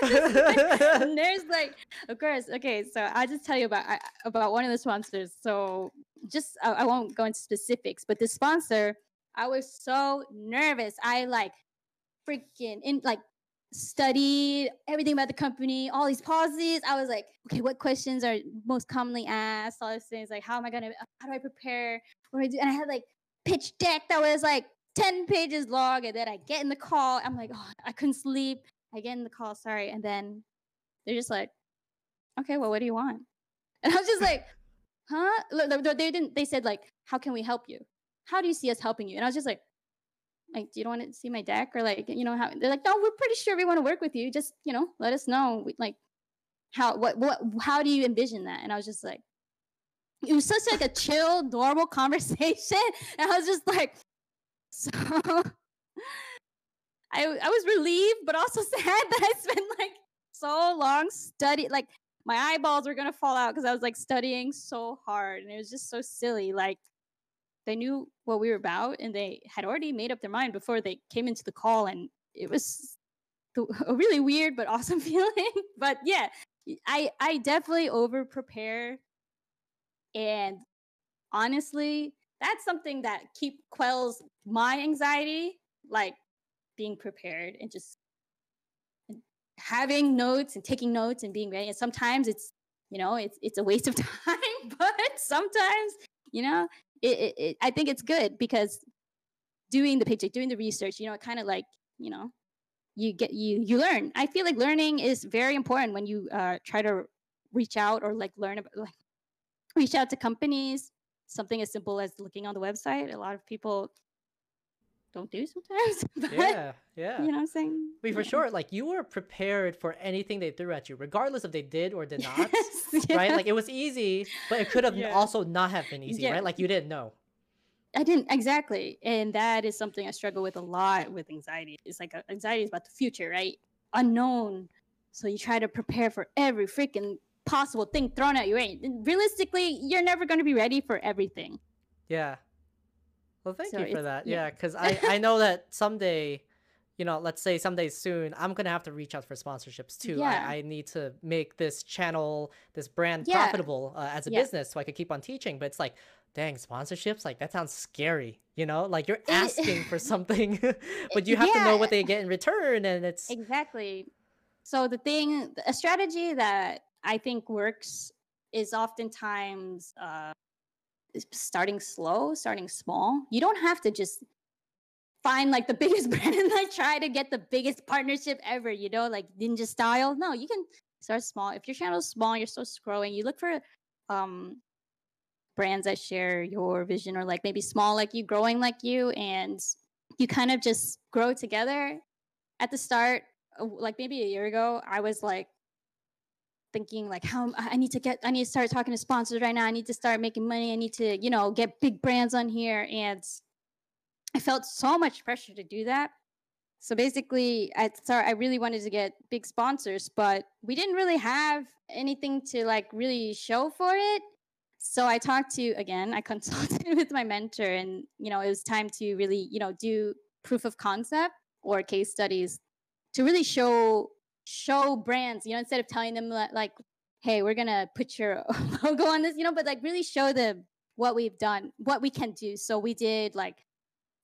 <laughs> there's like of course okay so i'll just tell you about about one of the sponsors. So just I, I won't go into specifics but the sponsor i was so nervous. I like freaking in like studied everything about the company, all these policies. I was like, okay, what questions are most commonly asked? All these things like, how am I gonna, how do I prepare? What do I do? And I had like pitch deck that was like 10 pages long. And then I get in the call. I'm like, oh, I couldn't sleep. I get in the call, sorry. And then they're just like, okay, well, what do you want? <laughs> And I was just like, huh? They didn't. They said like, how can we help you? How do you see us helping you? And I was just like, like, do you want to see my deck or like, you know, how they're like, no, we're pretty sure we want to work with you. Just, you know, let us know. like, how, what, what, how do you envision that? And I was just like, it was such like a chill, normal <laughs> conversation. And I was just like, so <laughs> I, I was relieved, but also <laughs> sad that I spent like so long study, like my eyeballs were gonna fall out because I was like studying so hard, and it was just so silly. Like they knew what we were about, and they had already made up their mind before they came into the call, and it was <laughs> a really weird but awesome <laughs> feeling. but yeah, I I definitely over prepare, and honestly, that's something that keep quells my anxiety, like being prepared and just having notes and taking notes and being ready. And sometimes it's, you know, it's it's a waste of <laughs> time, but sometimes, you know, it, it, it I think it's good because doing the paycheck, doing the research, you know, it kind of like, you know, you get you you learn. I feel like learning is very important when you uh, try to reach out or like learn about like reach out to companies. Something as simple as looking on the website. A lot of people don't do sometimes. <laughs> But, yeah, yeah. You know what I'm saying? Mean, for yeah. sure, like you were prepared for anything they threw at you, regardless if they did or did <laughs> not. Yes, right? Like it was easy, but it could have yeah. also not have been easy, yeah. right? Like you didn't know. I didn't exactly, and that is something I struggle with a lot with anxiety. It's like uh, anxiety is about the future, right? Unknown. So you try to prepare for every freaking possible thing thrown at you. Right? realistically, you're never going to be ready for everything. Yeah. Well, thank so you for that. Yeah, because I, <laughs> I know that someday, you know, let's say someday soon, I'm gonna have to reach out for sponsorships too. Yeah. I, I need to make this channel, this brand yeah. profitable uh, as a yeah. business, so I could keep on teaching. But it's like, dang, sponsorships, like that sounds scary. You know, like you're <laughs> asking for something, <laughs> but you have to know what they get in return, and it's exactly. So the thing, a strategy that I think works is oftentimes. Uh, starting slow, starting small. You don't have to just find like the <laughs> biggest brand and like try to get the biggest partnership ever, you know, like ninja style. No, you can start small. If your channel is small, you're still growing, you look for um brands that share your vision or like maybe small like you, growing like you, and you kind of just grow together. At the start, uh, like maybe a year ago, I was like thinking like how I need to get I need to start talking to sponsors right now. I need to start making money. I need to, you know, get big brands on here and I felt so much pressure to do that. So basically, I start I really wanted to get big sponsors, but we didn't really have anything to like really show for it. So I talked to again, I <laughs> consulted with my mentor and, you know, it was time to really, you know, do proof of concept or case studies to really show show brands, you know, instead of telling them like, hey, we're gonna put your <laughs> logo on this, you know, but like really show them what we've done, what we can do. So we did like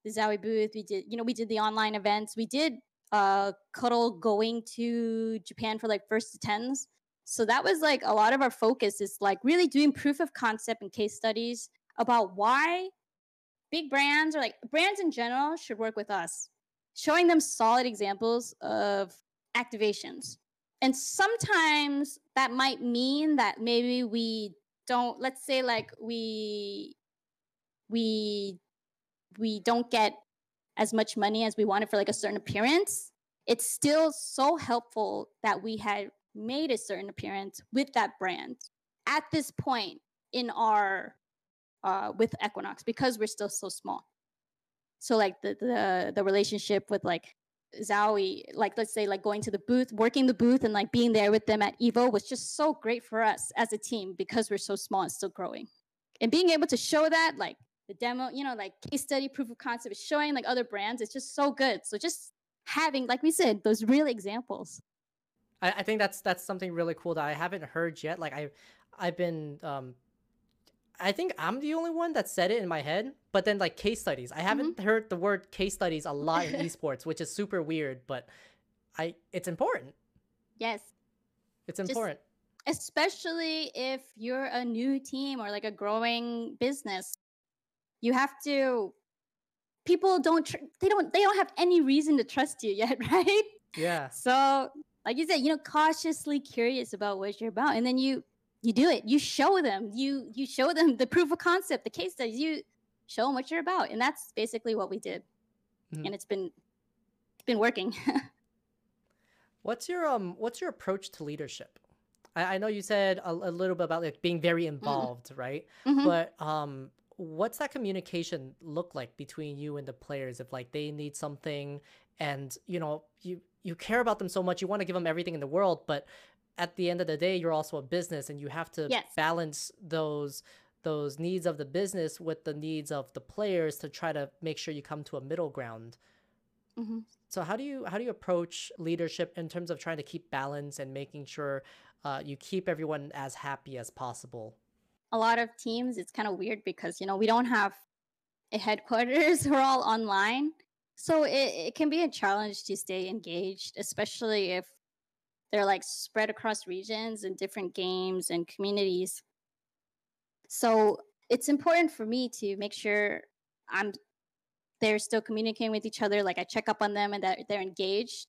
the Zowie booth, we did, you know, we did the online events, we did uh cuddle going to Japan for like first to tens. So that was like a lot of our focus is like really doing proof of concept and case studies about why big brands or like brands in general should work with us showing them solid examples of activations. And sometimes that might mean that maybe we don't let's say like we we we don't get as much money as we wanted for like a certain appearance it's still so helpful that we had made a certain appearance with that brand at this point in our uh, with equinox because we're still so small so like the the the relationship with like Zowie, like let's say like going to the booth, working the booth and like being there with them at Evo was just so great for us as a team because we're so small and still growing. And being able to show that, like the demo, you know, like case study, proof of concept, showing like other brands, it's just so good. So just having, like we said, those real examples. I, I think that's that's something really cool that I haven't heard yet. Like I I've been um I think I'm the only one that said it in my head, but then like case studies. I haven't mm-hmm. heard the word case studies a lot in <laughs> esports, which is super weird, but I it's important. Yes. It's important. Just, especially if you're a new team or like a growing business. You have to people don't tr- they don't they don't have any reason to trust you yet, <laughs> right? Yeah. So, like you said, you know, cautiously curious about what you're about and then you you do it. You show them. You you show them the proof of concept, the case studies. You show them what you're about, and that's basically what we did. Mm-hmm. And it's been it's been working. <laughs> what's your um What's your approach to leadership? I, I know you said a, a, little bit about like being very mm-hmm. involved, mm-hmm. right? Mm-hmm. But um, what's that communication look like between you and the players if like they need something and you know you you care about them so much you want to give them everything in the world but at the end of the day you're also a business and you have to yes. balance those those needs of the business with the needs of the players to try to make sure you come to a middle ground mm-hmm. so how do you how do you approach leadership in terms of trying to keep balance and making sure uh, you keep everyone as happy as possible a lot of teams it's kind of weird because you know we don't have a headquarters <laughs> we're all online so it, it can be a challenge to stay engaged, especially if they're like spread across regions and different games and communities. So it's important for me to make sure I'm they're still communicating with each other. Like I check up on them and that they're engaged.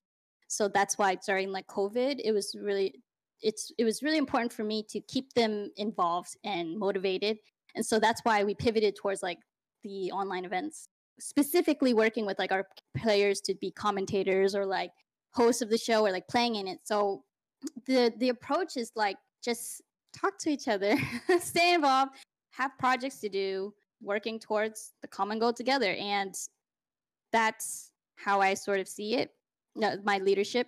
So that's why during like COVID, it was really it's it was really important for me to keep them involved and motivated. And so that's why we pivoted towards like the online events specifically working with like our players to be commentators or like hosts of the show or like playing in it. So the the approach is like just talk to each other, <laughs> stay involved, have projects to do, working towards the common goal together. And that's how I sort of see it. My leadership,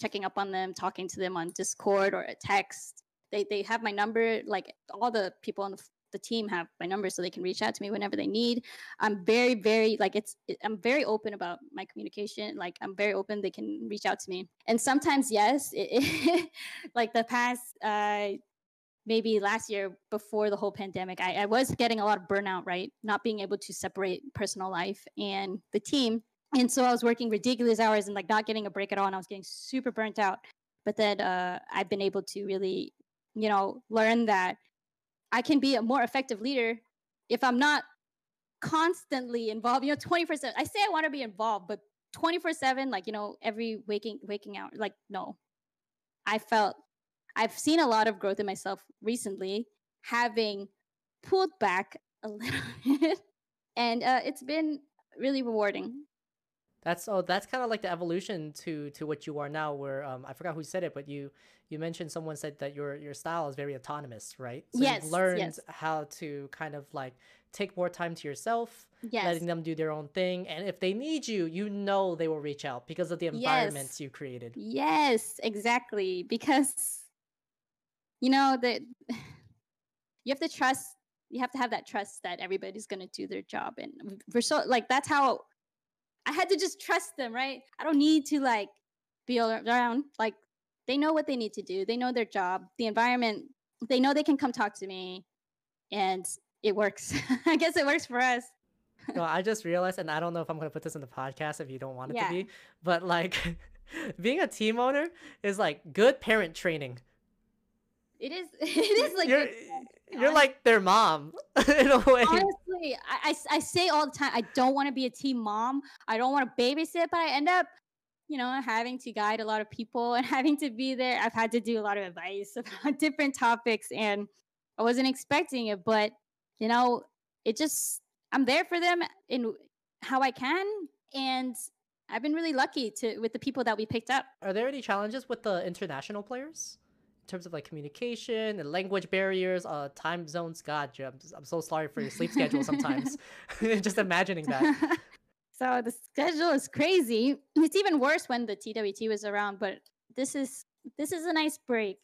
checking up on them, talking to them on Discord or a text. They, they have my number, like all the people on the the team have my number so they can reach out to me whenever they need. I'm very, very like it's I'm very open about my communication. Like I'm very open. They can reach out to me. And sometimes, yes, it, it, <laughs> like the past uh maybe last year before the whole pandemic, I, I was getting a lot of burnout, right? Not being able to separate personal life and the team. And so I was working ridiculous hours and like not getting a break at all. And I was getting super burnt out. But then uh, I've been able to really, you know, learn that I can be a more effective leader if I'm not constantly involved. You know, 24 7. I say I want to be involved, but 24 7, like, you know, every waking waking out, like, no. I felt I've seen a lot of growth in myself recently, having pulled back a little <laughs> bit. And uh, it's been really rewarding. That's oh, that's kind of like the evolution to to what you are now. Where um, I forgot who said it, but you you mentioned someone said that your your style is very autonomous, right? So yes, you've learned yes. how to kind of like take more time to yourself, yes. letting them do their own thing, and if they need you, you know they will reach out because of the environments yes. you created. Yes, exactly. Because you know that you have to trust. You have to have that trust that everybody's going to do their job, and we're so like that's how I had to just trust them, right? I don't need to like be around. Like they know what they need to do. They know their job, the environment. They know they can come talk to me, and it works. <laughs> I guess it works for us. <laughs> well, I just realized, and I don't know if I'm going to put this in the podcast if you don't want it yeah. to be, but like <laughs> being a team owner is like good parent training. It is. It is like you're, you're like their mom in a way. Honestly, I, I, I say all the time, I don't want to be a team mom. I don't want to babysit, but I end up, you know, having to guide a lot of people and <laughs> having to be there. I've had to do a lot of advice <laughs> about different topics, and I wasn't expecting it, but you know, it just I'm there for them in how I can, and I've been really lucky to with the people that we picked up. Are there any challenges with the international players? In terms of like communication and language barriers, uh, time zones. God, I'm, I'm so sorry for your sleep schedule sometimes. <laughs> <laughs> Just imagining that. <laughs> so the schedule is crazy. It's even worse when the TWT was around, but this is this is a nice break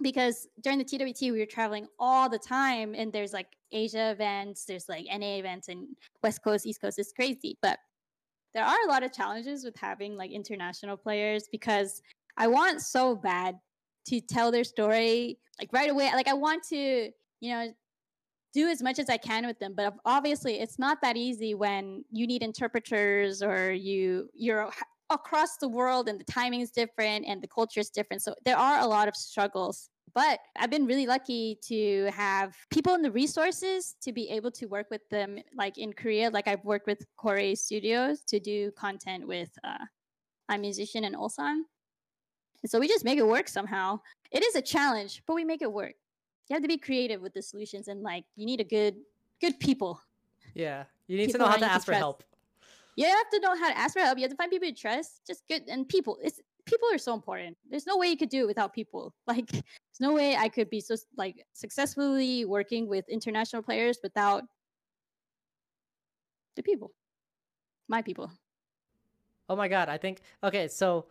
because during the TWT we were traveling all the time, and there's like Asia events, there's like NA events, and West Coast, East Coast. It's crazy, but there are a lot of challenges with having like international players because I want so bad to tell their story like right away. Like I want to, you know, do as much as I can with them, but obviously it's not that easy when you need interpreters or you you're across the world and the timing is different and the culture is different. So there are a lot of struggles. But I've been really lucky to have people in the resources to be able to work with them, like in Korea. Like I've worked with Kore Studios to do content with uh, I'm musician and Ulsan. And so we just make it work somehow. it is a challenge, but we make it work. You have to be creative with the solutions and like you need a good good people. Yeah. You need people to know how to ask for help. You have to know how to ask for help. You have to find people you trust. Just good and people. It's people are so important. There's no way you could do it without people. <laughs> Like there's no way I could be so like successfully working with international players without the people. My people. Oh my god, I think okay, so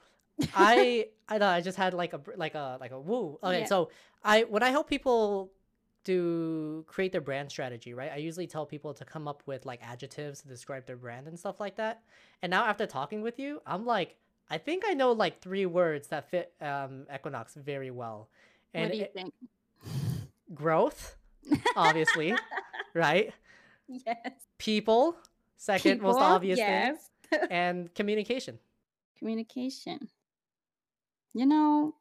I I know I just had like a like a like a woo. <laughs> Okay, yeah. so I when I help people to create their brand strategy, right? I usually tell people to come up with like adjectives to describe their brand and stuff like that. And now after talking with you, I'm like, I think I know like three words that fit um, Equinox very well. And what do you it, think? Growth, <laughs> obviously, right? Yes. People, second people, most obvious yes. thing, <laughs> and communication. Communication. You know,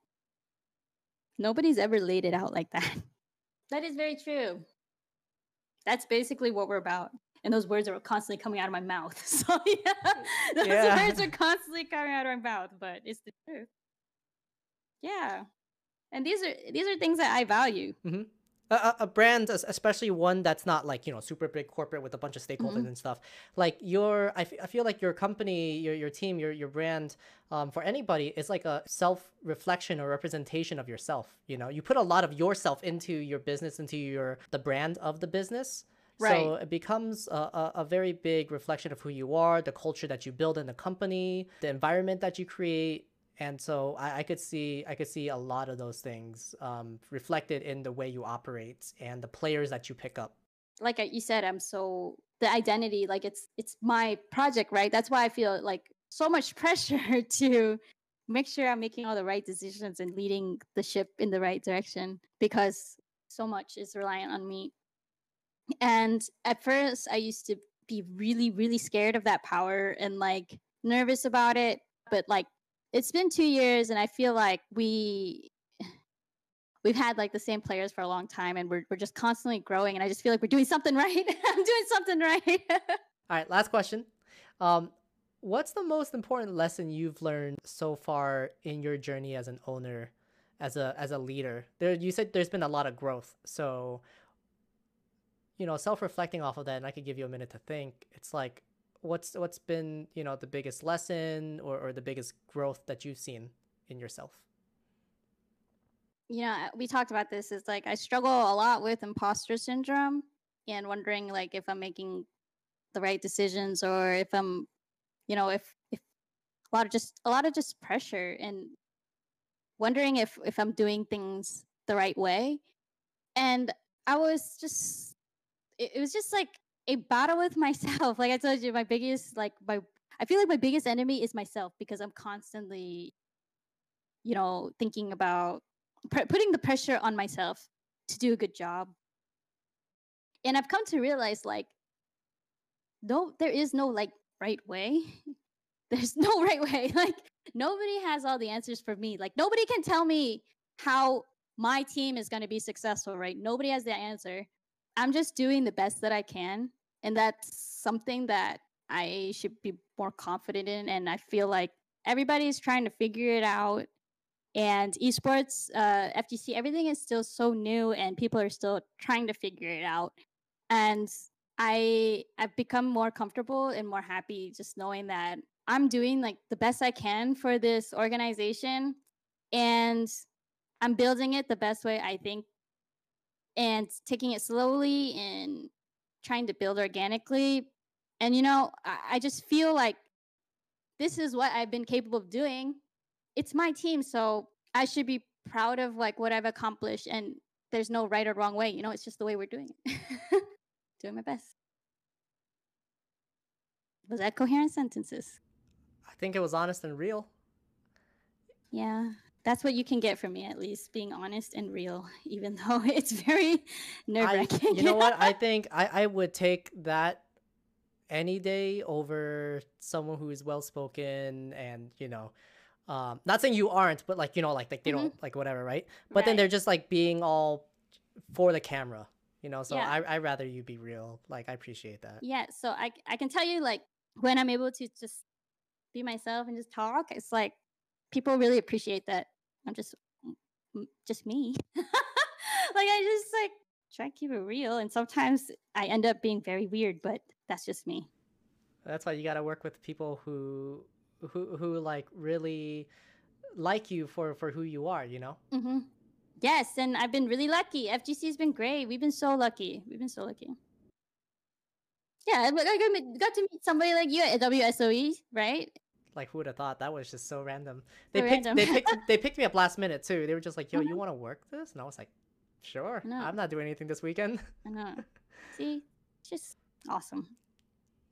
nobody's ever laid it out like that. <laughs> That is very true. That's basically what we're about. And those words are constantly coming out of my mouth. <laughs> So yeah, those yeah. words are constantly coming out of my mouth, but it's the truth. Yeah. And these are these are things that I value. Mm-hmm a, a brand, especially one that's not like you know super big corporate with a bunch of stakeholders mm-hmm. and stuff. Like your, I, f- I feel like your company, your your team, your your brand, um, for anybody is like a self reflection or representation of yourself. You know, you put a lot of yourself into your business, into your the brand of the business. Right. So it becomes a, a, a, very big reflection of who you are, the culture that you build in the company, the environment that you create, and so I, I, could see I could see a lot of those things um, reflected in the way you operate and the players that you pick up. Like you said, I'm so the identity like it's it's my project, right? That's why I feel like so much <laughs> pressure to make sure I'm making all the right decisions and leading the ship in the right direction because so much is reliant on me. And at first, I used to be really, really scared of that power and like nervous about it. But like it's been two years and i feel like we we've had like the same players for a long time and we're, we're just constantly growing and i just feel like we're doing something <laughs> right. I'm doing something right. <laughs> All right last question. Um, what's the most important lesson you've learned so far in your journey as an owner as a as a leader? There you said there's been a lot of growth so you know self-reflecting off of that and i could give you a minute to think it's like what's what's been you know the biggest lesson or, or the biggest growth that you've seen in yourself? You know uh, we talked about this is like i struggle a lot with imposter syndrome and wondering like if i'm making the right decisions or if i'm you know if if a lot of just a lot of just pressure and wondering if if i'm doing things the right way. And i was just it, it was just like a battle with myself. <laughs> Like I told you, my biggest like my I feel like my biggest enemy is myself because I'm constantly, you know, thinking about putting the pressure on myself to do a good job. And I've come to realize like, no, there is no like right way. <laughs> There's no right way. <laughs> Like nobody has all the answers for me. Like nobody can tell me how my team is going to be successful, right? Nobody has the answer. I'm just doing the best that I can. And that's something that I should be more confident in. And I feel like everybody's trying to figure it out. And esports, uh, FGC, everything is still so new and people are still trying to figure it out. And I I've become more comfortable and more happy just knowing that I'm doing like the best I can for this organization and I'm building it the best way I think and taking it slowly and trying to build organically. And, you know, I, I just feel like this is what I've been capable of doing. It's my team. So I should be proud of like what I've accomplished. And there's no right or wrong way. You know, it's just the way we're doing it. <laughs> doing my best. Was that coherent sentences? I think it was honest and real. Yeah that's what you can get from me at least being honest and real <laughs> even though <laughs> it's very nerve-wracking you know what i <laughs> think I, I would take that any day over someone who is well spoken and you know um not saying you aren't but like you know like, like they mm-hmm. don't like whatever right but right. then they're just like being all for the camera you know so yeah. I, i rather you be real like i appreciate that yeah so i i can tell you like when i'm able to just be myself and just talk it's like people really appreciate that I'm just just me. <laughs> like I just like try to keep it real, and sometimes I end up being very weird, but that's just me. That's why you got to work with people who who who like really like you for for who you are. You know. Mm-hmm. Yes, and I've been really lucky. FGC has been great. We've been so lucky. We've been so lucky. Yeah, but I got to- got to meet somebody like you at WSOE, right? Like who would have thought that was just so random? They So picked random. they picked they picked me up last minute too. They were just like, "Yo, you Mhm. want to work this?" And I was like, "Sure. No. I'm not doing anything this weekend." I know. <laughs> See, it's just awesome.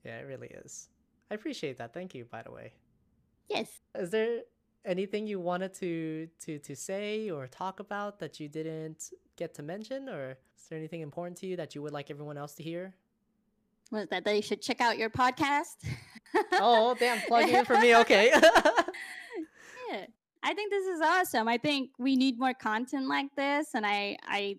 yeah, it really is. I appreciate that. Thank you, by the way. Yes. Is there anything you wanted to to to say or talk about that you didn't get to mention, or is there anything important to you that you would like everyone else to hear? Was that they should check out your podcast? <laughs> oh, damn! Plugging in for me. Okay. <laughs> yeah i think this is awesome i think we need more content like this and i i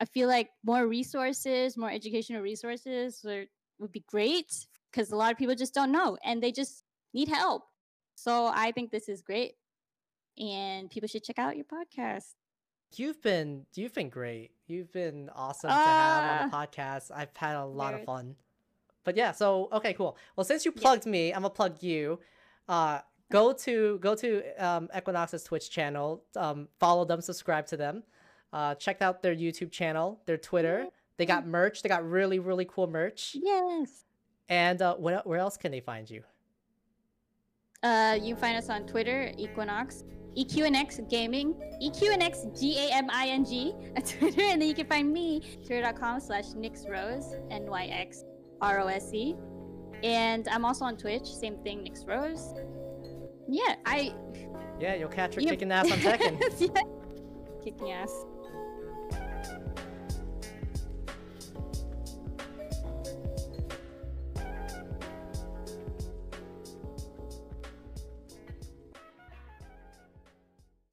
i feel like more resources more educational resources are, would be great because a lot of people just don't know and they just need help so i think this is great and people should check out your podcast You've been you've been great. You've been awesome to have on the podcast. I've had a lot of fun. But yeah, so okay, cool. Well, since you plugged me, I'm gonna plug you. Uh, go to go to um, Equinox's Twitch channel. Um, follow them, subscribe to them. Uh, check out their YouTube channel, their Twitter. They got merch. They got really really cool merch. yes And uh, where where else can they find you? uh you can find us on twitter equinox EQNX Gaming, EQNX G A M I N G at <laughs> Twitter, and then you can find me twitter.com slash Nyx Rose N Y X R O S E, and I'm also on Twitch, same thing, Nyx Rose. Yeah, I Yeah, you'll catch her you- kicking ass on Tekken. <laughs> Yeah. kicking ass.